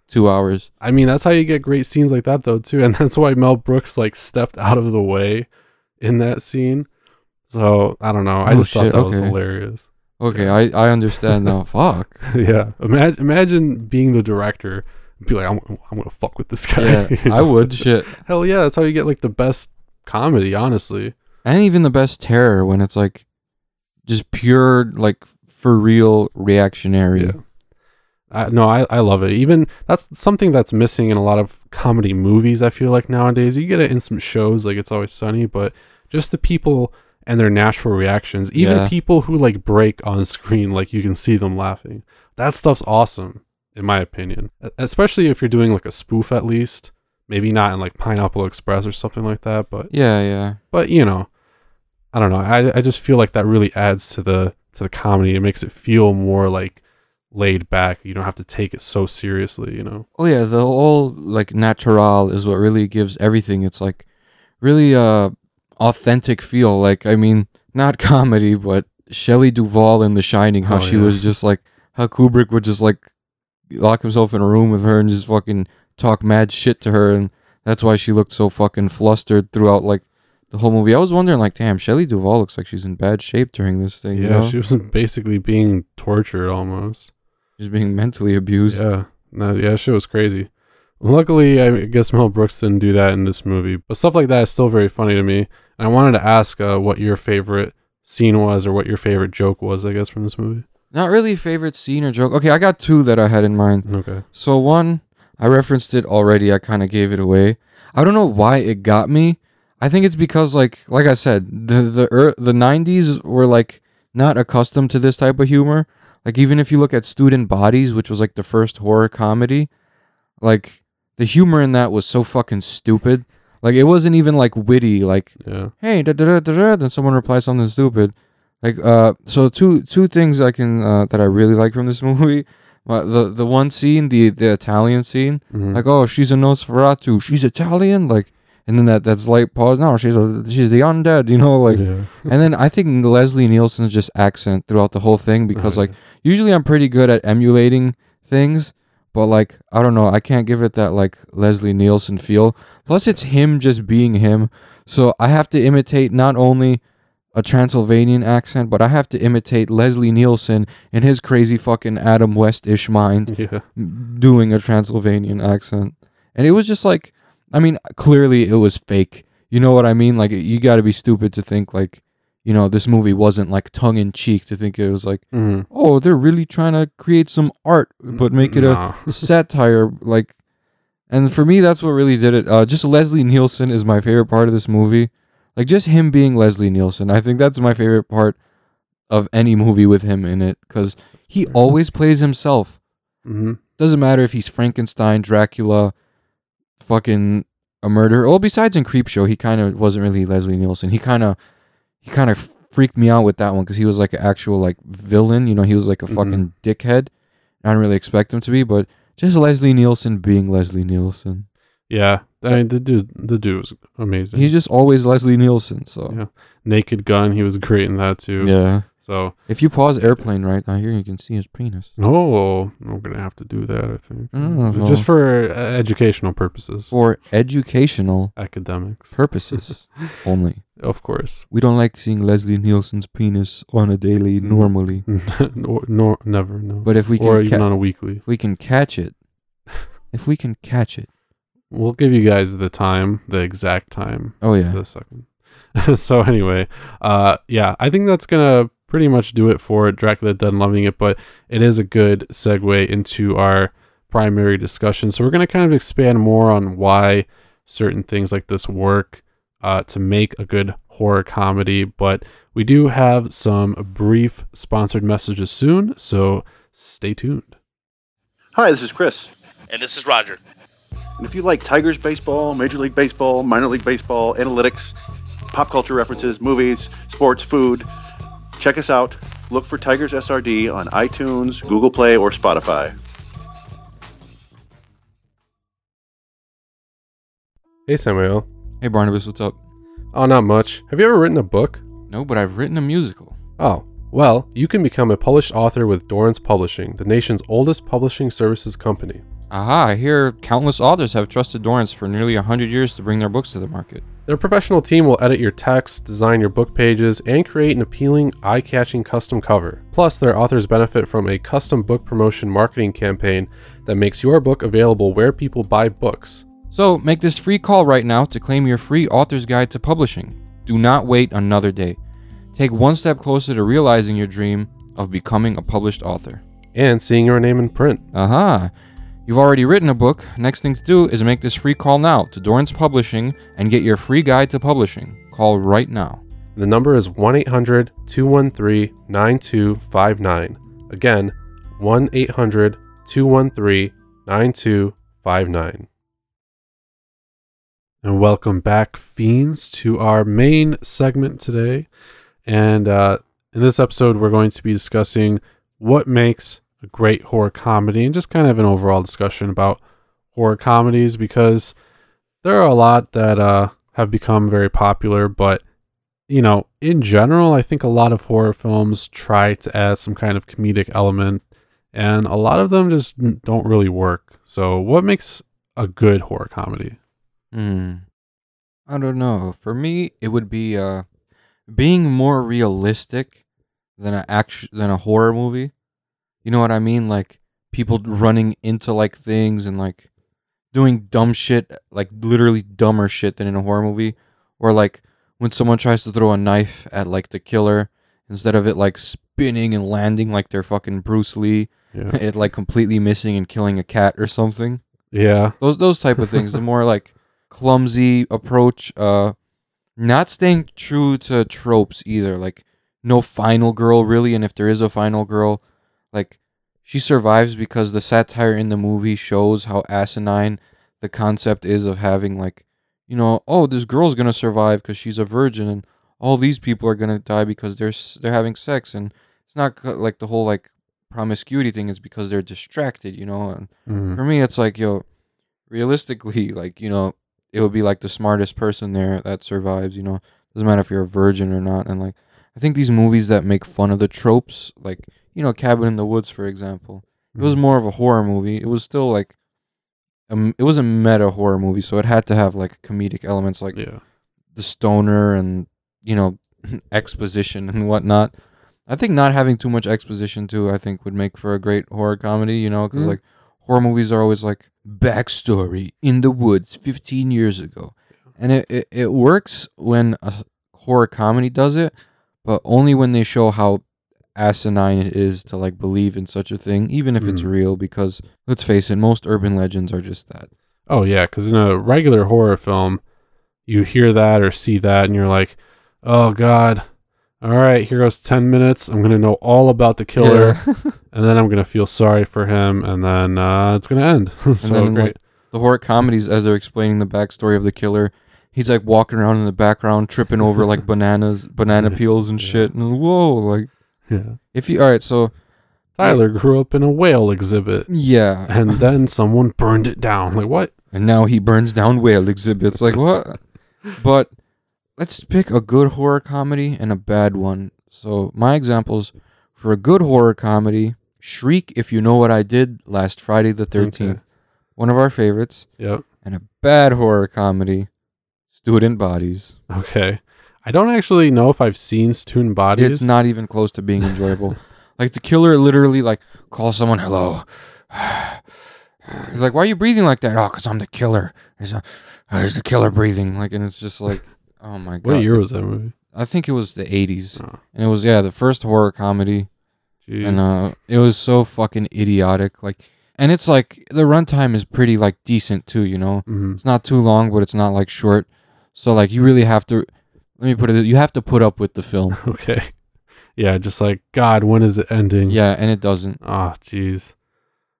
two hours. I mean, that's how you get great scenes like that, though, too. And that's why Mel Brooks like stepped out of the way in that scene. So I don't know. I Oh, just thought shit, that was hilarious. Okay, I I understand now. Fuck. yeah. Imagine imagine being the director be like, I'm, I'm gonna fuck with this guy. Yeah, I would. Shit. Hell yeah, that's how you get like the best comedy. Honestly. And even the best terror when it's like just pure like for real reactionary. Yeah. I, no, I, I love it. Even that's something that's missing in a lot of comedy movies. I feel like nowadays you get it in some shows, like It's Always Sunny, but just the people and their natural reactions. Even Yeah. people who like break on screen, like you can see them laughing. That stuff's awesome, in my opinion. Especially if you're doing like a spoof, at least. Maybe not in like Pineapple Express or something like that, but Yeah, yeah. but you know, I don't know. I I just feel like that really adds to the to the comedy. It makes it feel more like laid back. You don't have to take it so seriously, you know. Oh yeah, the whole like natural is what really gives everything. It's like really uh authentic feel. Like I mean, not comedy, but Shelley Duvall in The Shining, how Oh, she yeah. was just like how Kubrick would just like lock himself in a room with her and just fucking talk mad shit to her, and that's why she looked so fucking flustered throughout like the whole movie. I was wondering, like, damn, Shelley Duvall looks like she's in bad shape during this thing. Yeah, you know? she was basically being tortured almost. she's being mentally abused. Yeah, no, yeah, shit was crazy. Luckily, I guess Mel Brooks didn't do that in this movie, but stuff like that is still very funny to me. And I wanted to ask uh, what your favorite scene was, or what your favorite joke was, I guess, from this movie. Not really favorite scene or joke. Okay, I got two that I had in mind. Okay. So one, I referenced it already. I kind of gave it away. I don't know why it got me. I think it's because like like I said, the the er, the 90s were like not accustomed to this type of humor. Like even if you look at Student Bodies, which was like the first horror comedy, like the humor in that was so fucking stupid. Like it wasn't even like witty like Yeah. hey da da da da then someone replies something stupid like uh so two two things i can uh, that i really like from this movie uh, the the one scene the the italian scene Mhm. like oh she's a nosferatu she's italian like and then that that slight pause no she's a she's the undead you know like yeah. and then i think leslie nielsen's just accent throughout the whole thing because Oh, like usually i'm pretty good at emulating things but like i don't know i can't give it that like leslie nielsen feel plus it's him just being him so i have to imitate not only a transylvanian accent but i have to imitate leslie nielsen in his crazy fucking adam west-ish mind yeah. doing a transylvanian accent and it was just like i mean clearly it was fake you know what i mean like you got to be stupid to think like you know this movie wasn't like tongue-in-cheek to think it was like Mhm. oh, they're really trying to create some art, but make it Nah. a satire. Like, and for me, that's what really did it. Uh, just Leslie Nielsen is my favorite part of this movie. Like, just him being Leslie Nielsen. I think that's my favorite part of any movie with him in it because he fair. always plays himself. Mhm. Doesn't matter if he's Frankenstein, Dracula, fucking a murderer. Well, besides in Creepshow, he kind of wasn't really Leslie Nielsen. He kind of, he kind of freaked me out with that one because he was like an actual like villain. You know, he was like a Mhm. fucking dickhead. I didn't really expect him to be, but just Leslie Nielsen being Leslie Nielsen. Yeah. I mean, the dude, the dude was amazing. He's just always Leslie Nielsen. So Yeah. Naked Gun, he was great in that too. yeah. So, If you pause airplane right now here, you can see his penis. oh, I'm gonna have to do that. I think just for uh, educational purposes, For educational academics, purposes only. of course. We don't like seeing Leslie Nielsen's penis on a daily Mm. normally. nor, nor, never, no. But if we or can even ca- on a weekly. if we can catch it, if we can catch it. We'll give you guys the time, the exact time. Oh yeah. the second. so anyway, uh, yeah, I think that's gonna pretty much do it for Dracula Dead and Loving It, but it is a good segue into our primary discussion. So we're gonna kind of expand more on why certain things like this work uh, to make a good horror comedy, but we do have some brief sponsored messages soon, so stay tuned. Hi, this is Chris. And this is Roger. And if you like Tigers baseball, Major League Baseball, Minor League Baseball, analytics, pop culture references, movies, sports, food, check us out. Look for Tigers SRD on iTunes, Google Play, or Spotify. Hey Samael. Hey Barnabas, what's up? Oh, not much. Have you ever written a book? No, but I've written a musical. Oh, well, you can become a published author with Dorrance Publishing, the nation's oldest publishing services company. Aha, I hear countless authors have trusted Dorrance for nearly 100 years to bring their books to the market. Their professional team will edit your text, design your book pages, and create an appealing, eye catching custom cover. Plus, their authors benefit from a custom book promotion marketing campaign that makes your book available where people buy books. So, make this free call right now to claim your free author's guide to publishing. Do not wait another day. Take one step closer to realizing your dream of becoming a published author. And seeing your name in print. Aha! You've already written a book. Next thing to do is make this free call now to Dorrance Publishing and get your free guide to publishing. Call right now. The number is 1 800 213 9259. Again, 1 800 213 9259. And welcome back, Fiends, to our main segment today. And uh, in this episode, we're going to be discussing what makes a great horror comedy and just kind of an overall discussion about horror comedies because there are a lot that uh, have become very popular, but you know, in general, I think a lot of horror films try to add some kind of comedic element, and a lot of them just don't really work. So, what makes a good horror comedy? Hmm. I don't know. For me, it would be uh being more realistic than a act than a horror movie. You know what I mean? Like people running into like things and like doing dumb shit, like literally dumber shit than in a horror movie, or like when someone tries to throw a knife at like the killer instead of it like spinning and landing like they're fucking Bruce Lee, Yeah. it like completely missing and killing a cat or something yeah. those those type of things the more like clumsy approach uh not staying true to tropes either like no final girl really and if there is a final girl like she survives because the satire in the movie shows how asinine the concept is of having like you know oh this girl's gonna survive because she's a virgin and all these people are gonna die because they're they're having sex. And it's not like the whole like promiscuity thing is because they're distracted you know? And Mhm. for me it's like yo realistically like you know it would be like the smartest person there that survives you know? Doesn't matter if you're a virgin or not. And like i think these movies that make fun of the tropes like you know cabin in the woods for example it was Mhm. more of a horror movie it was still like um, it was a meta horror movie so it had to have like comedic elements like yeah. the stoner and you know exposition and whatnot. I think not having too much exposition too, I think would make for a great horror comedy. You know, because Mhm. like horror movies are always like backstory in the woods 15 years ago, and it, it it works when a horror comedy does it, but only when they show how asinine it is to like believe in such a thing, even if it's Mm. real. Because let's face it, most urban legends are just that. Oh yeah, because in a regular horror film, you hear that or see that, and you're like, "Oh God, all right, here goes ten minutes. I'm gonna know all about the killer, Yeah. and then I'm gonna feel sorry for him, and then uh, it's gonna end." so then, great. like, the horror comedies as they're explaining the backstory of the killer. He's like walking around in the background, tripping over like bananas, banana peels and Yeah. shit. And whoa, like yeah, if you all right, so Tyler grew up in a whale exhibit, yeah, and then someone burned it down. Like what? and now he burns down whale exhibits. Like what? But let's pick a good horror comedy and a bad one. So my examples for a good horror comedy: Shriek, if you know what I did last Friday the thirteenth, Okay. one of our favorites, Yep. and a bad horror comedy, Student Bodies. Okay. I don't actually know if I've seen Student Bodies. It's not even close to being enjoyable. like the killer literally like calls someone hello. He's like, "Why are you breathing like that?" Oh, cause I'm the killer. There's a, there's the killer breathing. Like, and it's just like, oh my god. What year was that movie? I think it was the 80s, Oh, and it was yeah the first horror comedy, jeez. and uh, it was so fucking idiotic. Like, and it's like the runtime is pretty like decent too. You know, Mhm. it's not too long, but it's not like short. So like, you really have to. Let me put it. You have to put up with the film. Okay. Yeah, just like God, when is it ending? Yeah, and it doesn't. Oh, jeez.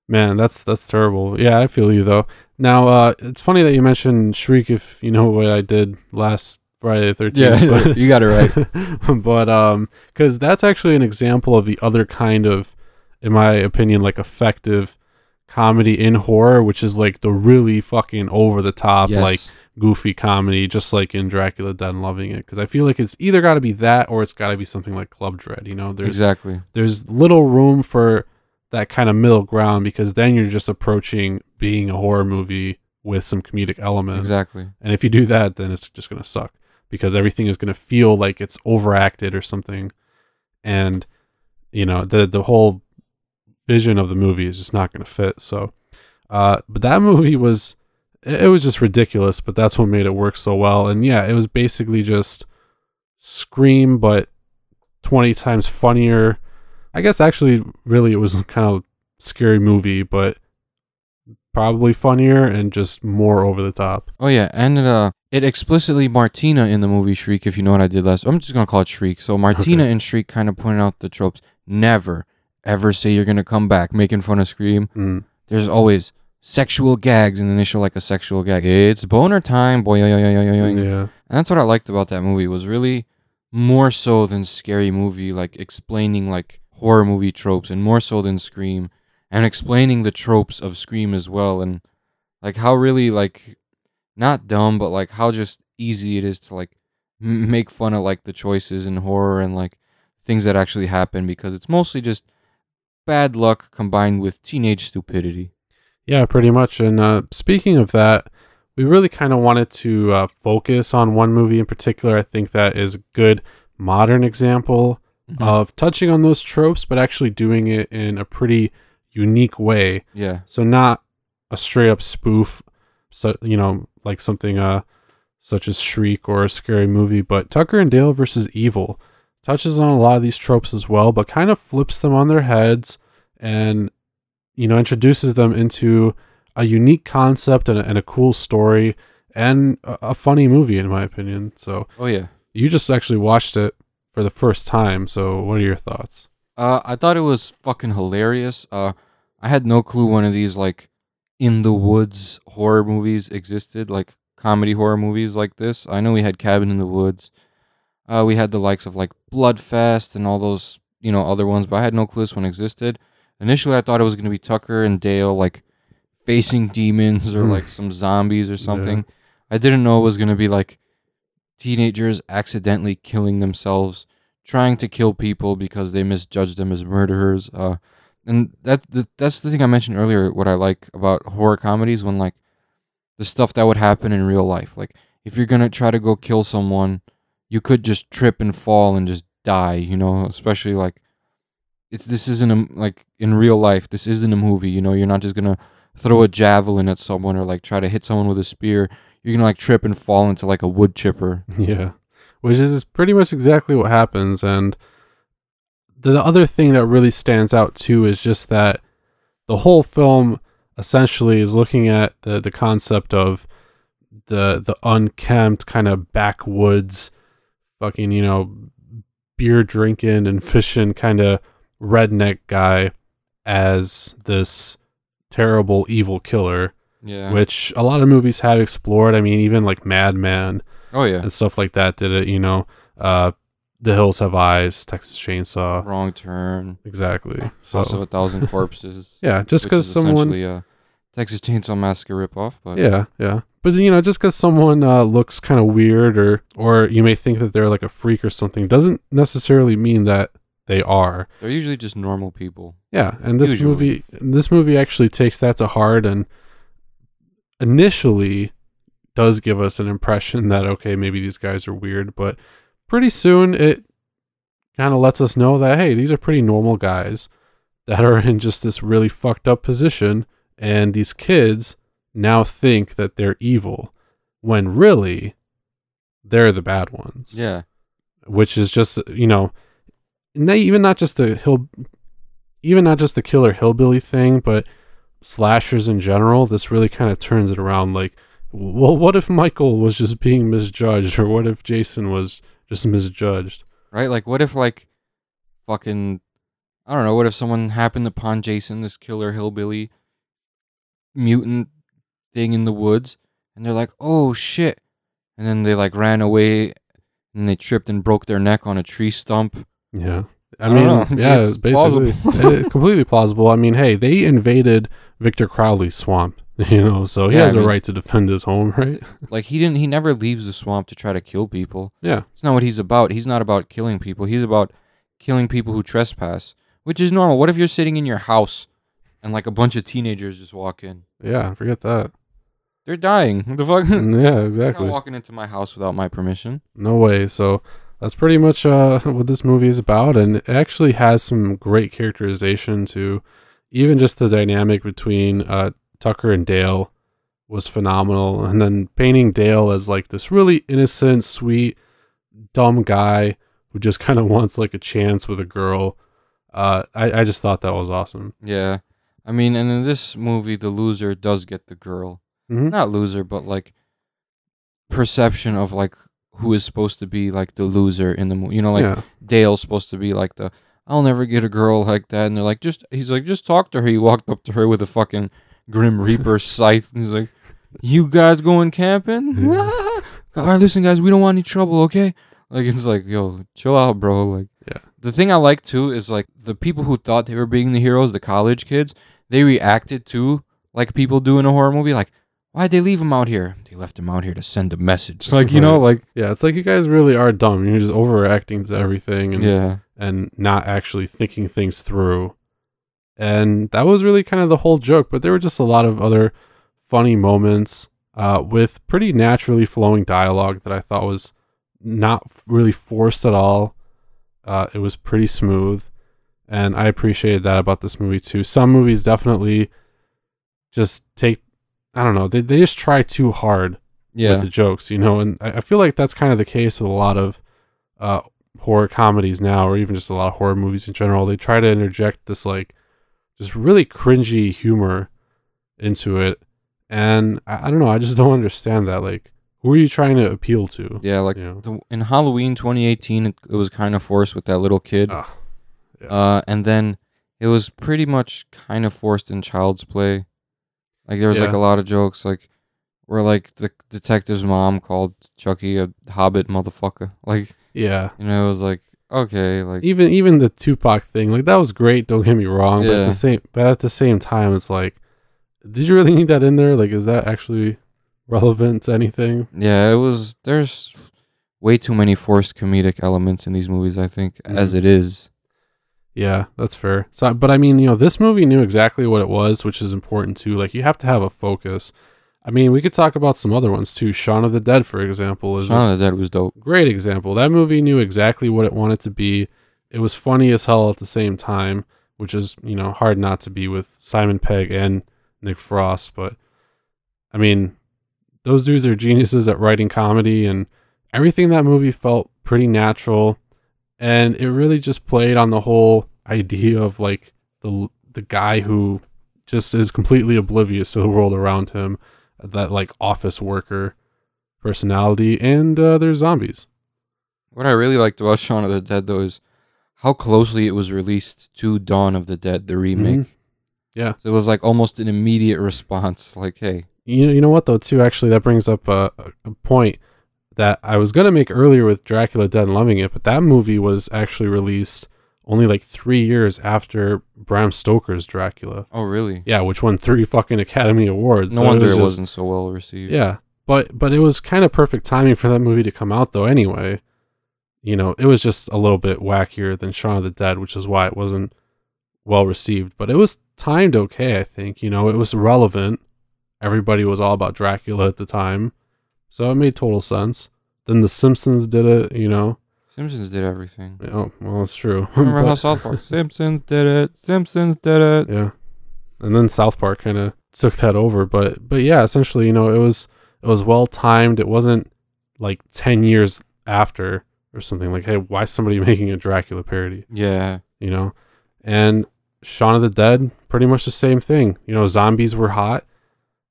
Man, that's that's terrible. Yeah, I feel you though. Now, uh, it's funny that you mentioned Shriek. If you know what I did last Friday the Thirteenth. Yeah, you got it right. but um, because that's actually an example of the other kind of, in my opinion, like effective comedy in horror, which is like the really fucking over the top, Yes. like goofy comedy, just like in Dracula Dead and Loving It. Because I feel like it's either got to be that or it's got to be something like Club Dread. You know, there's exactly. there's little room for that kind of middle ground because then you're just approaching being a horror movie with some comedic elements. Exactly. And if you do that, then it's just gonna suck because everything is gonna feel like it's overacted or something, and you know the the whole vision of the movie is just not gonna fit. So, uh, but that movie was it was just ridiculous, but that's what made it work so well. And yeah, it was basically just Scream, but twenty times funnier. I guess actually, really, it was kind of scary movie, but probably funnier and just more over the top. Oh yeah, and it, uh, it explicitly Martina in the movie Shriek. If you know what I did last, I'm just gonna call it Shriek. So Martina Okay. in Shriek kind of pointed out the tropes. Never, ever say you're gonna come back, making fun of Scream. Mm. There's always sexual gags, and then they show like a sexual gag. It's boner time, boy. Yeah. And that's what I liked about that movie was really more so than scary movie, like explaining like horror movie tropes, and more so than Scream, and explaining the tropes of Scream as well, and like how really like not dumb, but like how just easy it is to like m- make fun of like the choices in horror and like things that actually happen because it's mostly just bad luck combined with teenage stupidity. Yeah, pretty much. And uh, speaking of that, we really kind of wanted to uh, focus on one movie in particular. I think that is a good modern example Mm-hmm. of touching on those tropes, but actually doing it in a pretty unique way. yeah. So not a straight up spoof, so you know, like something uh such as Shriek or a scary movie, but Tucker and Dale versus Evil touches on a lot of these tropes as well, but kind of flips them on their heads and you know introduces them into a unique concept and a, and a cool story and a, a funny movie in my opinion. So Oh yeah. you just actually watched it for the first time. So what are your thoughts? Uh, I thought it was fucking hilarious. Uh, I had no clue one of these like in the woods horror movies existed, like comedy horror movies like this. I know we had Cabin in the Woods. Uh, we had the likes of like Bloodfest and all those, you know, other ones, but I had no clue this one existed. Initially, I thought it was gonna be Tucker and Dale like facing demons or Hmm. like some zombies or something. I didn't know it was gonna be like teenagers accidentally killing themselves trying to kill people because they misjudged them as murderers. Uh, and that, that that's the thing I mentioned earlier. What I like about horror comedies when like the stuff that would happen in real life. Like if you're gonna try to go kill someone, you could just trip and fall and just die. You know, especially like it's this isn't a like in real life. This isn't a movie. You know, you're not just gonna throw a javelin at someone or like try to hit someone with a spear. You're gonna like trip and fall into like a wood chipper. Yeah. Which is pretty much exactly what happens. And the other thing that really stands out too is just that the whole film essentially is looking at the, the concept of the the unkempt kind of backwoods fucking, you know, beer drinking and fishing kind of redneck guy as this terrible evil killer, Yeah. which a lot of movies have explored. I mean, even like Madman oh yeah. and stuff like that did it, you know. Uh The Hills Have Eyes, Texas Chainsaw. Wrong turn. Exactly. So House of a Thousand Corpses. yeah, just because someone a Texas Chainsaw Massacre ripoff, but Yeah, yeah. But you know, just because someone uh, looks kind of weird, or or you may think that they're like a freak or something, doesn't necessarily mean that they are. they're usually just normal people. Yeah, and this Usually. movie, this movie actually takes that to heart, and initially does give us an impression that okay, maybe these guys are weird, but pretty soon it kind of lets us know that hey, these are pretty normal guys that are in just this really fucked up position, and these kids now think that they're evil when really they're the bad ones Yeah. which is just you know not even not just the hill even not just the killer hillbilly thing but slashers in general this really kind of turns it around like well what if michael was just being misjudged or what if jason was just misjudged Right? Like what if like fucking I don't know, what if someone happened upon Jason, this killer hillbilly mutant thing in the woods, and they're like, Oh shit and then they like ran away and they tripped and broke their neck on a tree stump. Yeah i, I mean yeah It's basically plausible. completely plausible i mean hey they invaded victor crowley's swamp you know so he Yeah, has I a mean- right to defend his home right Like he didn't he never leaves the swamp to try to kill people. yeah It's not what he's about. He's not about killing people. He's about killing people who trespass, which is normal. What if you're sitting in your house and like a bunch of teenagers just walk in? yeah forget that They're dying. What the fuck? Mm, yeah They're exactly not walking into my house without my permission. No way. So that's pretty much uh, what this movie is about, and it actually has some great characterization to even just the dynamic between uh, Tucker and Dale was phenomenal, and then painting Dale as like this really innocent, sweet, dumb guy who just kind of wants like a chance with a girl. Uh, I I just thought that was awesome. Yeah. I mean, and in this movie, the loser does get the girl. Mhm. Not loser, but like perception of like who is supposed to be like the loser in the movie. You know, like yeah, Dale's supposed to be like the I'll never get a girl like that, and they're like, just he's like, just talk to her. He walked up to her with a fucking Grim Reaper scythe, and he's like, "You guys going camping? Yeah. All right, listen, guys, we don't want any trouble, okay?" Like it's like, yo, chill out, bro. Like, Yeah. The thing I like too is like the people who thought they were being the heroes, the college kids, they reacted to like people do in a horror movie, like, Why'd they leave him out here? They left him out here to send a message. Like, you know, like Yeah, it's like you guys really are dumb. You're just overreacting to everything and Yeah. and not actually thinking things through. And that was really kind of the whole joke, but there were just a lot of other funny moments uh, with pretty naturally flowing dialogue that I thought was not really forced at all. Uh, it was pretty smooth, and I appreciated that about this movie too. Some movies definitely just take, I don't know, they, they just try too hard Yeah. with the jokes, you know, and I, I feel like that's kind of the case with a lot of uh, horror comedies now, or even just a lot of horror movies in general. They try to interject this like just really cringy humor into it, and I, I don't know, I just don't understand that. Like, who are you trying to appeal to? yeah, like you know? the, in Halloween 2018, it, it was kind of forced with that little kid. Ugh, yeah. Uh, and then it was pretty much kind of forced in Child's Play. Like there was like a lot of jokes, like where like the detective's mom called Chucky a hobbit motherfucker. Like yeah. you know, it was like okay, like Even even the Tupac thing, like that was great. Don't get me wrong, but at the same but at the same time, it's like, did you really need that in there? Like, is that actually relevant to anything? yeah, it was. There's way too many forced comedic elements in these movies. I think as Mhm. it is. Yeah, that's fair. So, but I mean, you know, this movie knew exactly what it was, which is important too. Like, you have to have a focus. I mean, we could talk about some other ones too. Shaun of the Dead, for example, is Shaun of the Dead was dope. great example. That movie knew exactly what it wanted to be. It was funny as hell at the same time, which is you know hard not to be with Simon Pegg and Nick Frost. But I mean, those dudes are geniuses at writing comedy, and everything that movie felt pretty natural, and it really just played on the whole idea of like the the guy who just is completely oblivious to the world around him, that like office worker personality, and uh, there's zombies. What I really liked about Shaun of the Dead though is how closely it was released to Dawn of the Dead, the remake. Mhm. Yeah. So it was like almost an immediate response. Like, hey, You know, you know what though too. Actually, that brings up a- a point that I was gonna make earlier with Dracula Dead and Loving It, but that movie was actually released only like three years after Bram Stoker's Dracula. oh really? Yeah, which won three fucking Academy Awards. No So wonder was it just- wasn't so well received. Yeah, but but it was kind of perfect timing for that movie to come out though. Anyway, you know, it was just a little bit wackier than Shaun of the Dead, which is why it wasn't well received. But it was timed okay, I think. You know, it was relevant. Everybody was all about Dracula at the time, so it made total sense. Then The Simpsons did it. You know, Simpsons did everything. oh well, that's true. Remember how But- South Park? Simpsons did it. Simpsons did it. yeah and then south park kind of took that over but but yeah essentially you know it was it was well timed it wasn't like 10 years after or something like hey why is somebody making a dracula parody Yeah. you know and shaun of the dead pretty much the same thing you know zombies were hot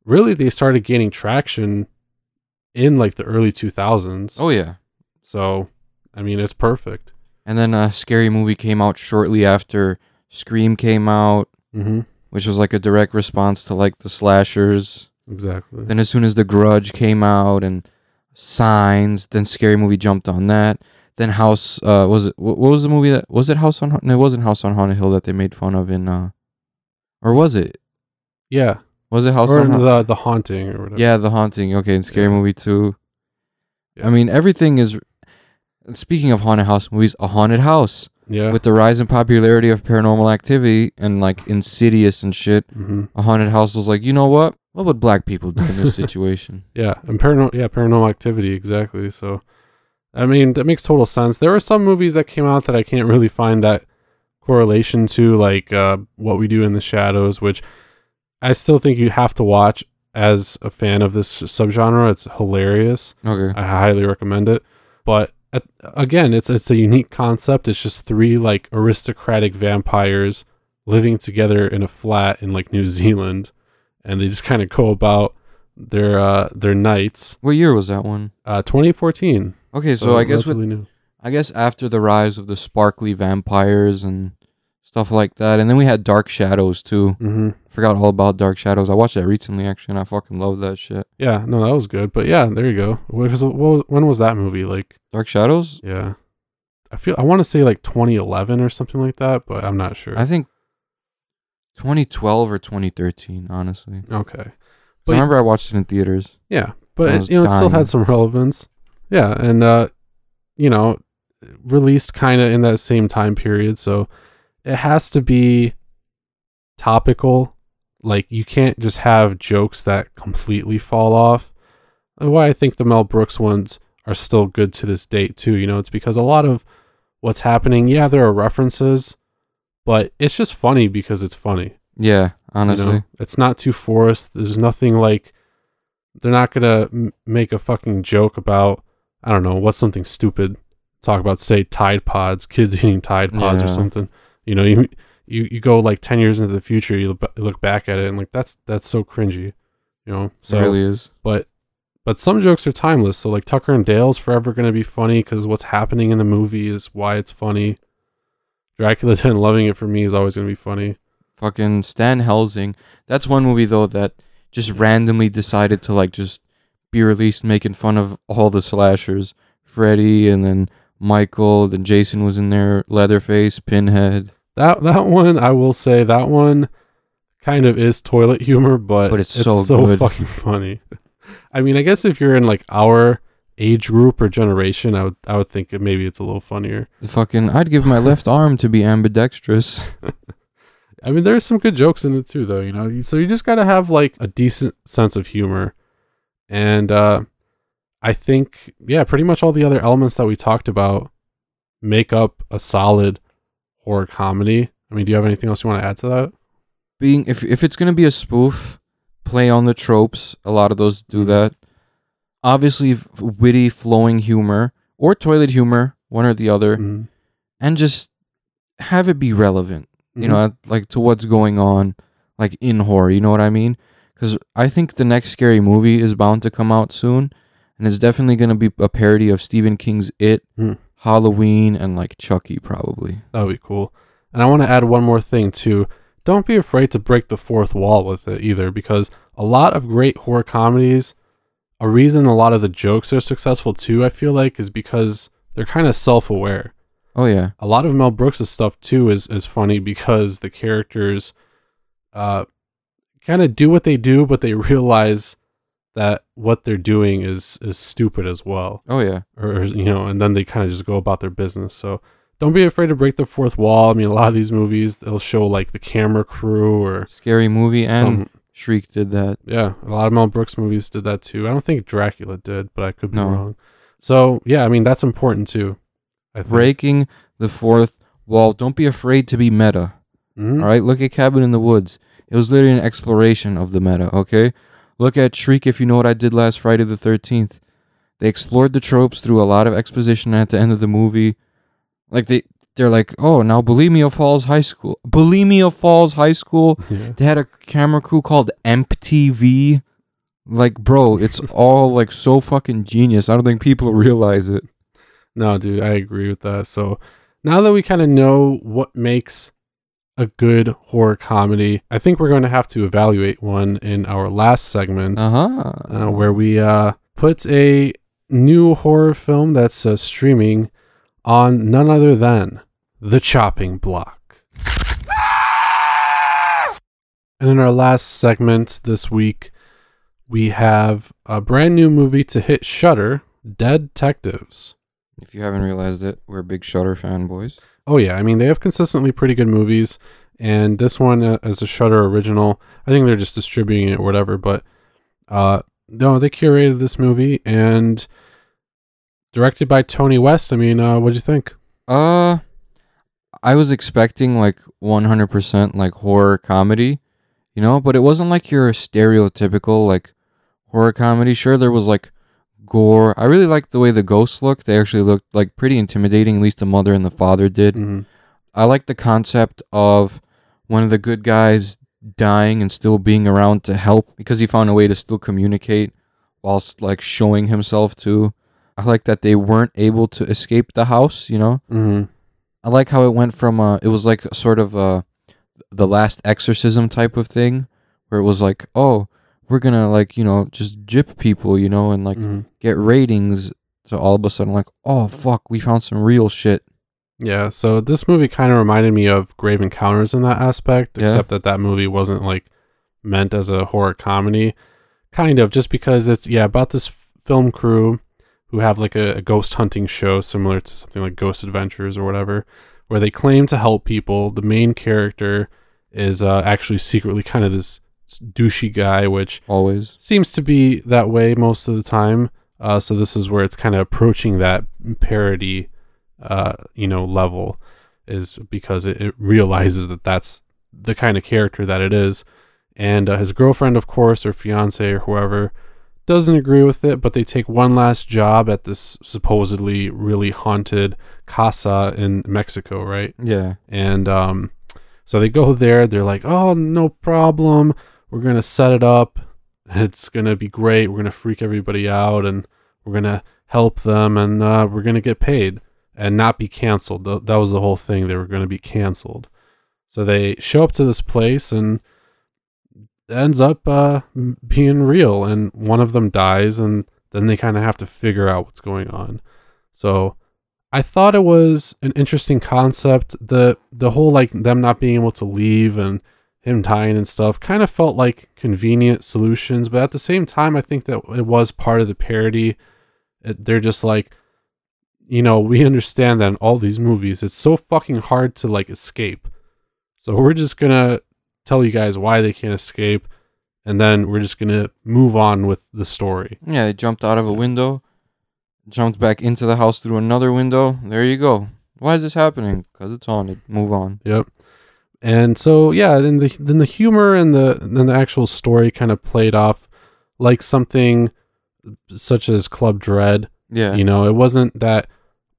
really they started gaining traction in like the early 2000s Oh yeah. so i mean it's perfect And then a scary movie came out shortly after Scream came out, mm-hmm which was like a direct response to like the slashers. exactly Then as soon as The Grudge came out and Signs, then Scary Movie jumped on that. Then House, uh, was it what was the movie that was it House on? No, it wasn't House on Haunted Hill that they made fun of in, uh, or was it? yeah Was it House or on? The the haunting or whatever Yeah, The Haunting. Okay, and Scary Yeah. Movie too. Yeah. I mean, everything is. Speaking of haunted house movies, a haunted house yeah with the rise in popularity of Paranormal Activity and like Insidious and shit. mm-hmm. A haunted house was like, you know what? What would black people do in this situation? Yeah, and paranormal yeah, paranormal activity exactly. So I mean, that makes total sense. There are some movies that came out that I can't really find that correlation to like uh what we do in the shadows, which I still think you have to watch as a fan of this subgenre. It's hilarious. Okay. I highly recommend it. But at, again, it's it's a unique concept. It's just three like aristocratic vampires living together in a flat in like New Zealand, and they just kind of go about their uh their nights. What year was that one? Uh, 2014. Okay, so, I guess with new. I guess after the rise of the sparkly vampires and stuff like that, and then we had Dark Shadows too. hmm Forgot all about Dark Shadows. I watched that recently actually, and I fucking love that shit. Yeah, no, that was good. But yeah, there you go. Because when was that movie? Like, Dark Shadows. yeah, I feel I want to say like 2011 or something like that, but I'm not sure. I think 2012 or 2013, honestly. okay, But- I remember I watched it in theaters. Yeah, but it, you know, it still had some relevance. Yeah, and uh, you know, released kind of in that same time period, so it has to be topical. Like you can't just have jokes that completely fall off. And Why I think the Mel Brooks ones are still good to this date too. You know, it's because a lot of what's happening, yeah, there are references, but it's just funny because it's funny. Yeah, You honestly. know? It's not too forced. There's nothing like they're not gonna m- make a fucking joke about I don't know what's something stupid. Talk about say Tide Pods, kids eating Tide Pods or something. You know, you you you go like ten years into the future, you look, look back at it and like that's that's so cringy. You know, so it really is. but but some jokes are timeless. So like Tucker and Dale's forever gonna be funny because what's happening in the movie is why it's funny. Dracula 10 loving it for me is always gonna be funny. Fucking Stan Helsing. That's one movie though that just randomly decided to like just be released making fun of all the slashers. Freddy and then Michael, then Jason was in there, Leatherface, Pinhead. That that one, I will say that one kind of is toilet humor, but, But it's so good. fucking funny. I mean, I guess if you're in like our age group or generation, I would I would think it, maybe it's a little funnier. The fucking I'd give my left arm to be ambidextrous. I mean, there's some good jokes in it too, though. You know, so you just gotta have like a decent sense of humor, and uh, I think yeah, pretty much all the other elements that we talked about make up a solid horror comedy. I mean, do you have anything else you want to add to that? Being if if it's gonna be a spoof, play on the tropes. A lot of those do that. Obviously, witty, flowing humor or toilet humor, one or the other, Mhm. and just have it be relevant. you Mhm. know, like to what's going on, like in horror. You know what I mean? Because I think the next scary movie is bound to come out soon, and it's definitely going to be a parody of Stephen King's It, Hmm. Halloween, and like Chucky, probably. That would be cool. And I want to add one more thing too. Don't be afraid to break the fourth wall with it either, because a lot of great horror comedies, a reason a lot of the jokes are successful too, I feel like, is because they're kind of self aware. Oh yeah, A lot of Mel Brooks' stuff too is, is funny because the characters uh kind of do what they do, but they realize that what they're doing is is stupid as well oh yeah. or you know, and then they kind of just go about their business. So don't be afraid to break the fourth wall. I mean, a lot of these movies they'll show like the camera crew or Scary movie and some. Shriek did that. Yeah, a lot of Mel Brooks movies did that too. I don't think Dracula did, but I could be No. wrong. So yeah, I mean that's important too. I think. Breaking the fourth wall. Don't be afraid to be meta. Mhm. All right, look at Cabin in the Woods. It was literally an exploration of the meta, okay? Look at Shriek if you know what I did last Friday the 13th. They explored the tropes through a lot of exposition at the end of the movie. Like they they're like, "Oh, now Bulimia Falls High School. Bulimia Falls High School. Yeah. They had a camera crew called MTV. Like, bro, it's all like so fucking genius. I don't think people realize it. No, dude, I agree with that. So now that we kind of know what makes a good horror comedy, I think we're going to have to evaluate one in our last segment. Uh-huh. uh, where we uh, put a new horror film that's uh, streaming on none other than The Chopping Block. And in our last segment this week, we have a brand new movie to hit Shudder, Dead Detectives. If you haven't realized it, we're big Shudder fanboys. Oh yeah, I mean they have consistently pretty good movies, and this one uh, as a Shudder original, I think they're just distributing it or whatever. But uh, no, they curated this movie and directed by Tony West. I mean, uh, what'd you think? Uh, I was expecting like 100% like horror comedy, you know, but it wasn't like your stereotypical like horror comedy. Sure, there was like gore. I really liked the way the ghosts looked. They actually looked like pretty intimidating. At least the mother and the father did. Mhm. I like the concept of one of the good guys dying and still being around to help because he found a way to still communicate whilst like showing himself to. I like that they weren't able to escape the house, you know? Mhm. I like how it went from uh it was like sort of uh the last exorcism type of thing where it was like, "Oh, we're going to like, you know, just jip people, you know, and like Mhm. get ratings." So all of a sudden like, "Oh, fuck, we found some real shit." Yeah. So this movie kind of reminded me of Grave Encounters in that aspect, Yeah. except that that movie wasn't like meant as a horror comedy. kind of just because it's yeah about this film crew who have like a, a ghost hunting show similar to something like Ghost Adventures or whatever, where they claim to help people. The main character is uh, actually secretly kind of this douchey guy, which Always. seems to be that way most of the time. Uh, so this is where it's kind of approaching that parody, uh, you know, level, is because it, it realizes that that's the kind of character that it is, and uh, his girlfriend, of course, or fiance or whoever, doesn't agree with it, but they take one last job at this supposedly really haunted casa in Mexico, right? Yeah. And um, so they go there. They're like, "Oh, no problem. We're gonna set it up. It's gonna be great. We're gonna freak everybody out, and we're gonna help them, and uh, we're gonna get paid and not be canceled." Th- that was the whole thing. They were gonna be canceled. So they show up to this place, and ends up uh, being real. And one of them dies, and then they kind of have to figure out what's going on. So I thought it was an interesting concept. The the whole like them not being able to leave and him dying and stuff kind of felt like convenient solutions, but at the same time, I think that it was part of the parody. It, they're just like, you know, we understand that in all these movies, it's so fucking hard to like escape. So we're just gonna tell you guys why they can't escape, and then we're just gonna move on with the story. Yeah, they jumped out of a window, jumped back into the house through another window. There you go. Why is this happening? Because it's haunted. Move on. Yep. And so yeah, then the then the humor and the then the actual story kind of played off like something such as Club Dread. Yeah. You know, it wasn't that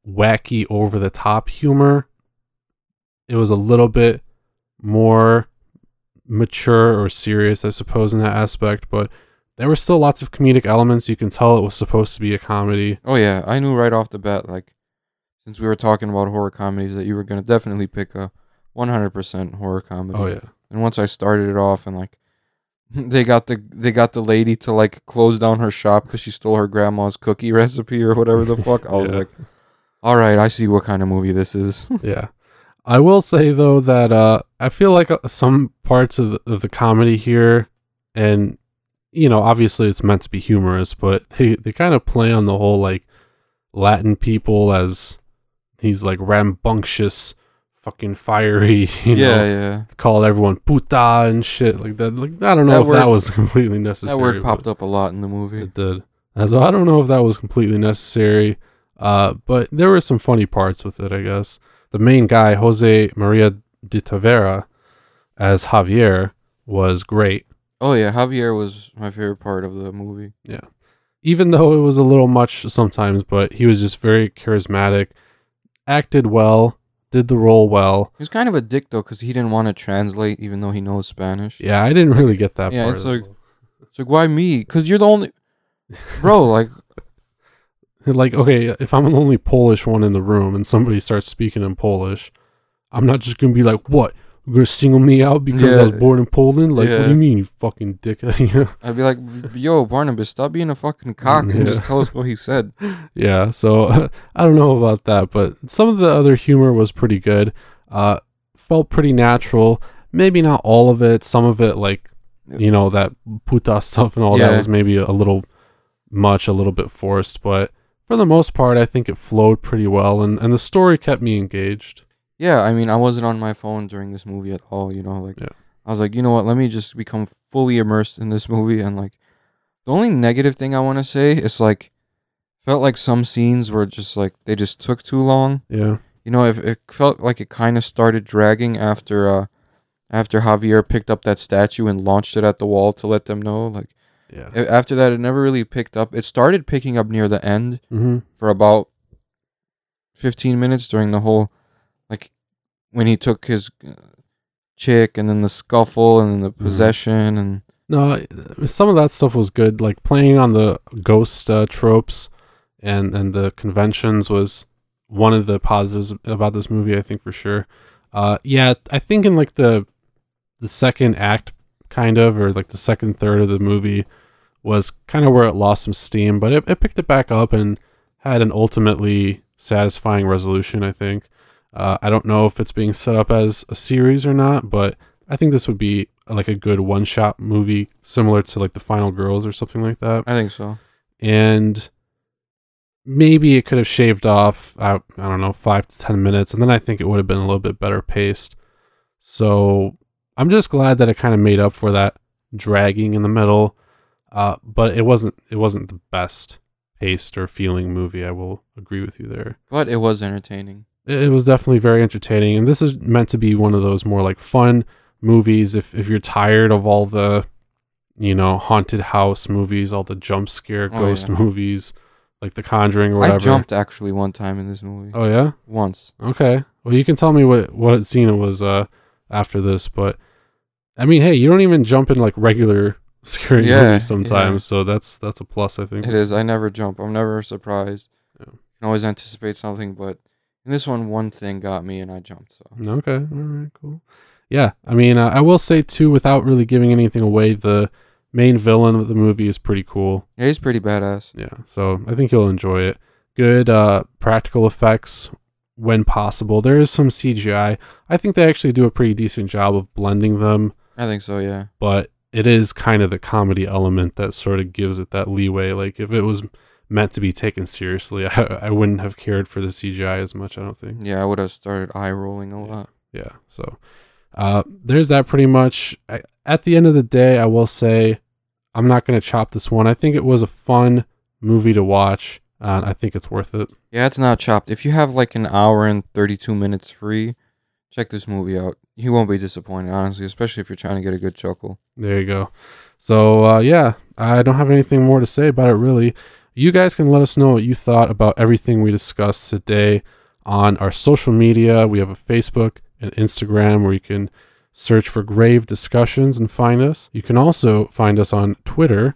wacky over the top humor. It was a little bit more mature or serious, I suppose, in that aspect, but there were still lots of comedic elements. You can tell it was supposed to be a comedy. Oh yeah, I knew right off the bat, like, since we were talking about horror comedies, that you were gonna definitely pick a 100% horror comedy. Oh yeah. And once I started it off, and like, they got the they got the lady to like close down her shop because she stole her grandma's cookie recipe or whatever the fuck. I was Yeah. like, all right, I see what kind of movie this is. yeah. I will say though that uh, I feel like uh, some parts of the, of the comedy here, and you know, obviously it's meant to be humorous, but they they kind of play on the whole like Latin people as these like rambunctious, fucking fiery, you yeah, know, yeah. call everyone puta and shit like that. Like I don't know That if word- that was completely necessary. That word popped up a lot in the movie. it did. So I don't know if that was completely necessary, uh, but there were some funny parts with it, I guess. The main guy, Jose Maria de Tavira, as Javier, was great. Oh yeah, Javier was my favorite part of the movie. Yeah. Even though it was a little much sometimes, but he was just very charismatic, acted well, did the role well. He's kind of a dick though, because he didn't want to translate, even though he knows Spanish. Yeah, I didn't really get that Yeah, part. it's like- It's like, why me? Because you're the only, bro. Like, like, okay, if I'm the only Polish one in the room and somebody starts speaking in Polish, I'm not just gonna be like, "What? You're gonna single me out because I was born in Poland?" Like, what do you mean, you fucking dick? yeah. I'd be like, yo, Barnabas, stop being a fucking cock and just tell us what he said. Yeah, so I don't know about that, but some of the other humor was pretty good. Uh, felt pretty natural. Maybe not all of it. Some of it, like you know, that puta stuff and all that was maybe a little much, a little bit forced. But for the most part, I think it flowed pretty well, and and the story kept me engaged. Yeah, I mean, I wasn't on my phone during this movie at all. You know, like, Yeah. I was like, you know what? Let me just become fully immersed in this movie. And like, the only negative thing I want to say is like, felt like some scenes were just like they just took too long. Yeah, You know, if it felt like it kind of started dragging after uh after Javier picked up that statue and launched it at the wall to let them know. Like yeah. after that, it never really picked up. It started picking up near the end mm-hmm. for about 15 minutes during the whole when he took his uh, chick and then the scuffle and then the Mm-hmm. possession and No, uh, some of that stuff was good. Like playing on the ghost uh, tropes and and the conventions was one of the positives about this movie. I think for sure. Uh, yeah, I think in like the the second act, kind of, or like the second third of the movie, was kind of where it lost some steam. But it, it picked it back up and had an ultimately satisfying resolution. I think. Uh, I don't know if it's being set up as a series or not, but I think this would be like a good one shot movie similar to like the Final Girls or something like that. I think so. And maybe it could have shaved off I, I don't know five to ten minutes and then i think it would have been a little bit better paced so i'm just glad that it kind of made up for that dragging in the middle uh, but it wasn't it wasn't the best paced or feeling movie i will agree with you there But it was entertaining. It, was definitely very entertaining and this is meant to be one of those more like fun movies if if you're tired of all the you know haunted house movies all the jump scare Oh, ghost yeah. movies like the conjuring or whatever I jumped actually one time in this movie. oh yeah Once. okay well you can tell me what what scene it was uh after this but i mean hey you don't even jump in like regular scary Yeah, movies sometimes yeah. so that's that's a plus i think It is. I never jump. I'm never surprised. Yeah. can always anticipate something, but in this one, one thing got me and I jumped. So Okay, all right, cool. Yeah, I mean, uh, I will say too, without really giving anything away, the main villain of the movie is pretty cool. yeah, he's pretty badass. Yeah, so I think you'll enjoy it. Good uh, practical effects when possible. There is some CGI. I think they actually do a pretty decent job of blending them, I think so. Yeah. but it is kind of the comedy element that sort of gives it that leeway. Like if it was meant to be taken seriously, I, I wouldn't have cared for the CGI as much. I don't think. Yeah, I would have started eye rolling a lot. yeah so uh there's that pretty much I, at the end of the day i will say i'm not going to chop this one i think it was a fun movie to watch and i think it's worth it Yeah, it's not chopped. If you have like an hour and 32 minutes free, check this movie out. You won't be disappointed, honestly, especially if you're trying to get a good chuckle. there you go so uh yeah i don't have anything more to say about it really you guys can let us know what you thought about everything we discussed today on our social media. We have a facebook and instagram where you can search for grave discussions and find us. You can also find us on twitter.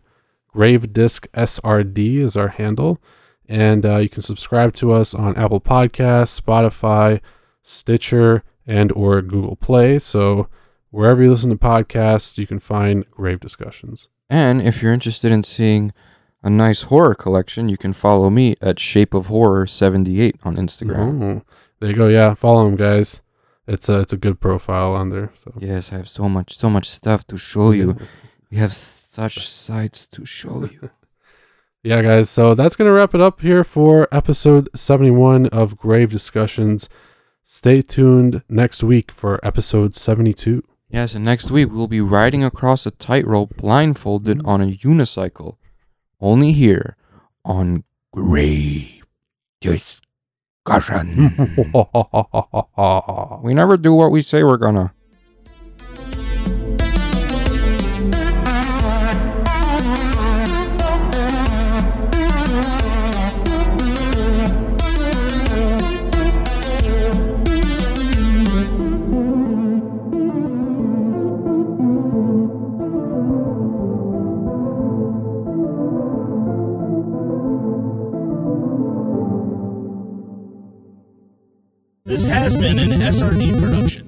Gravedisc srd is our handle. And uh, you can subscribe to us on apple podcasts spotify stitcher and or google play. So wherever you listen to podcasts you can find grave discussions. And if you're interested in seeing a nice horror collection, you can follow me at Shape of Horror 78 on Instagram. Oh, there you go yeah follow him guys it's a it's a good profile on there so Yes, I have so much, so much stuff to show you. We have such sights to show you. yeah guys so that's gonna wrap it up here for episode 71 of grave discussions stay tuned next week for episode 72 Yes, and next week we'll be riding across a tightrope blindfolded on a unicycle. Only here on Grave Discussion. we never do what we say we're gonna. This has been an SRD production.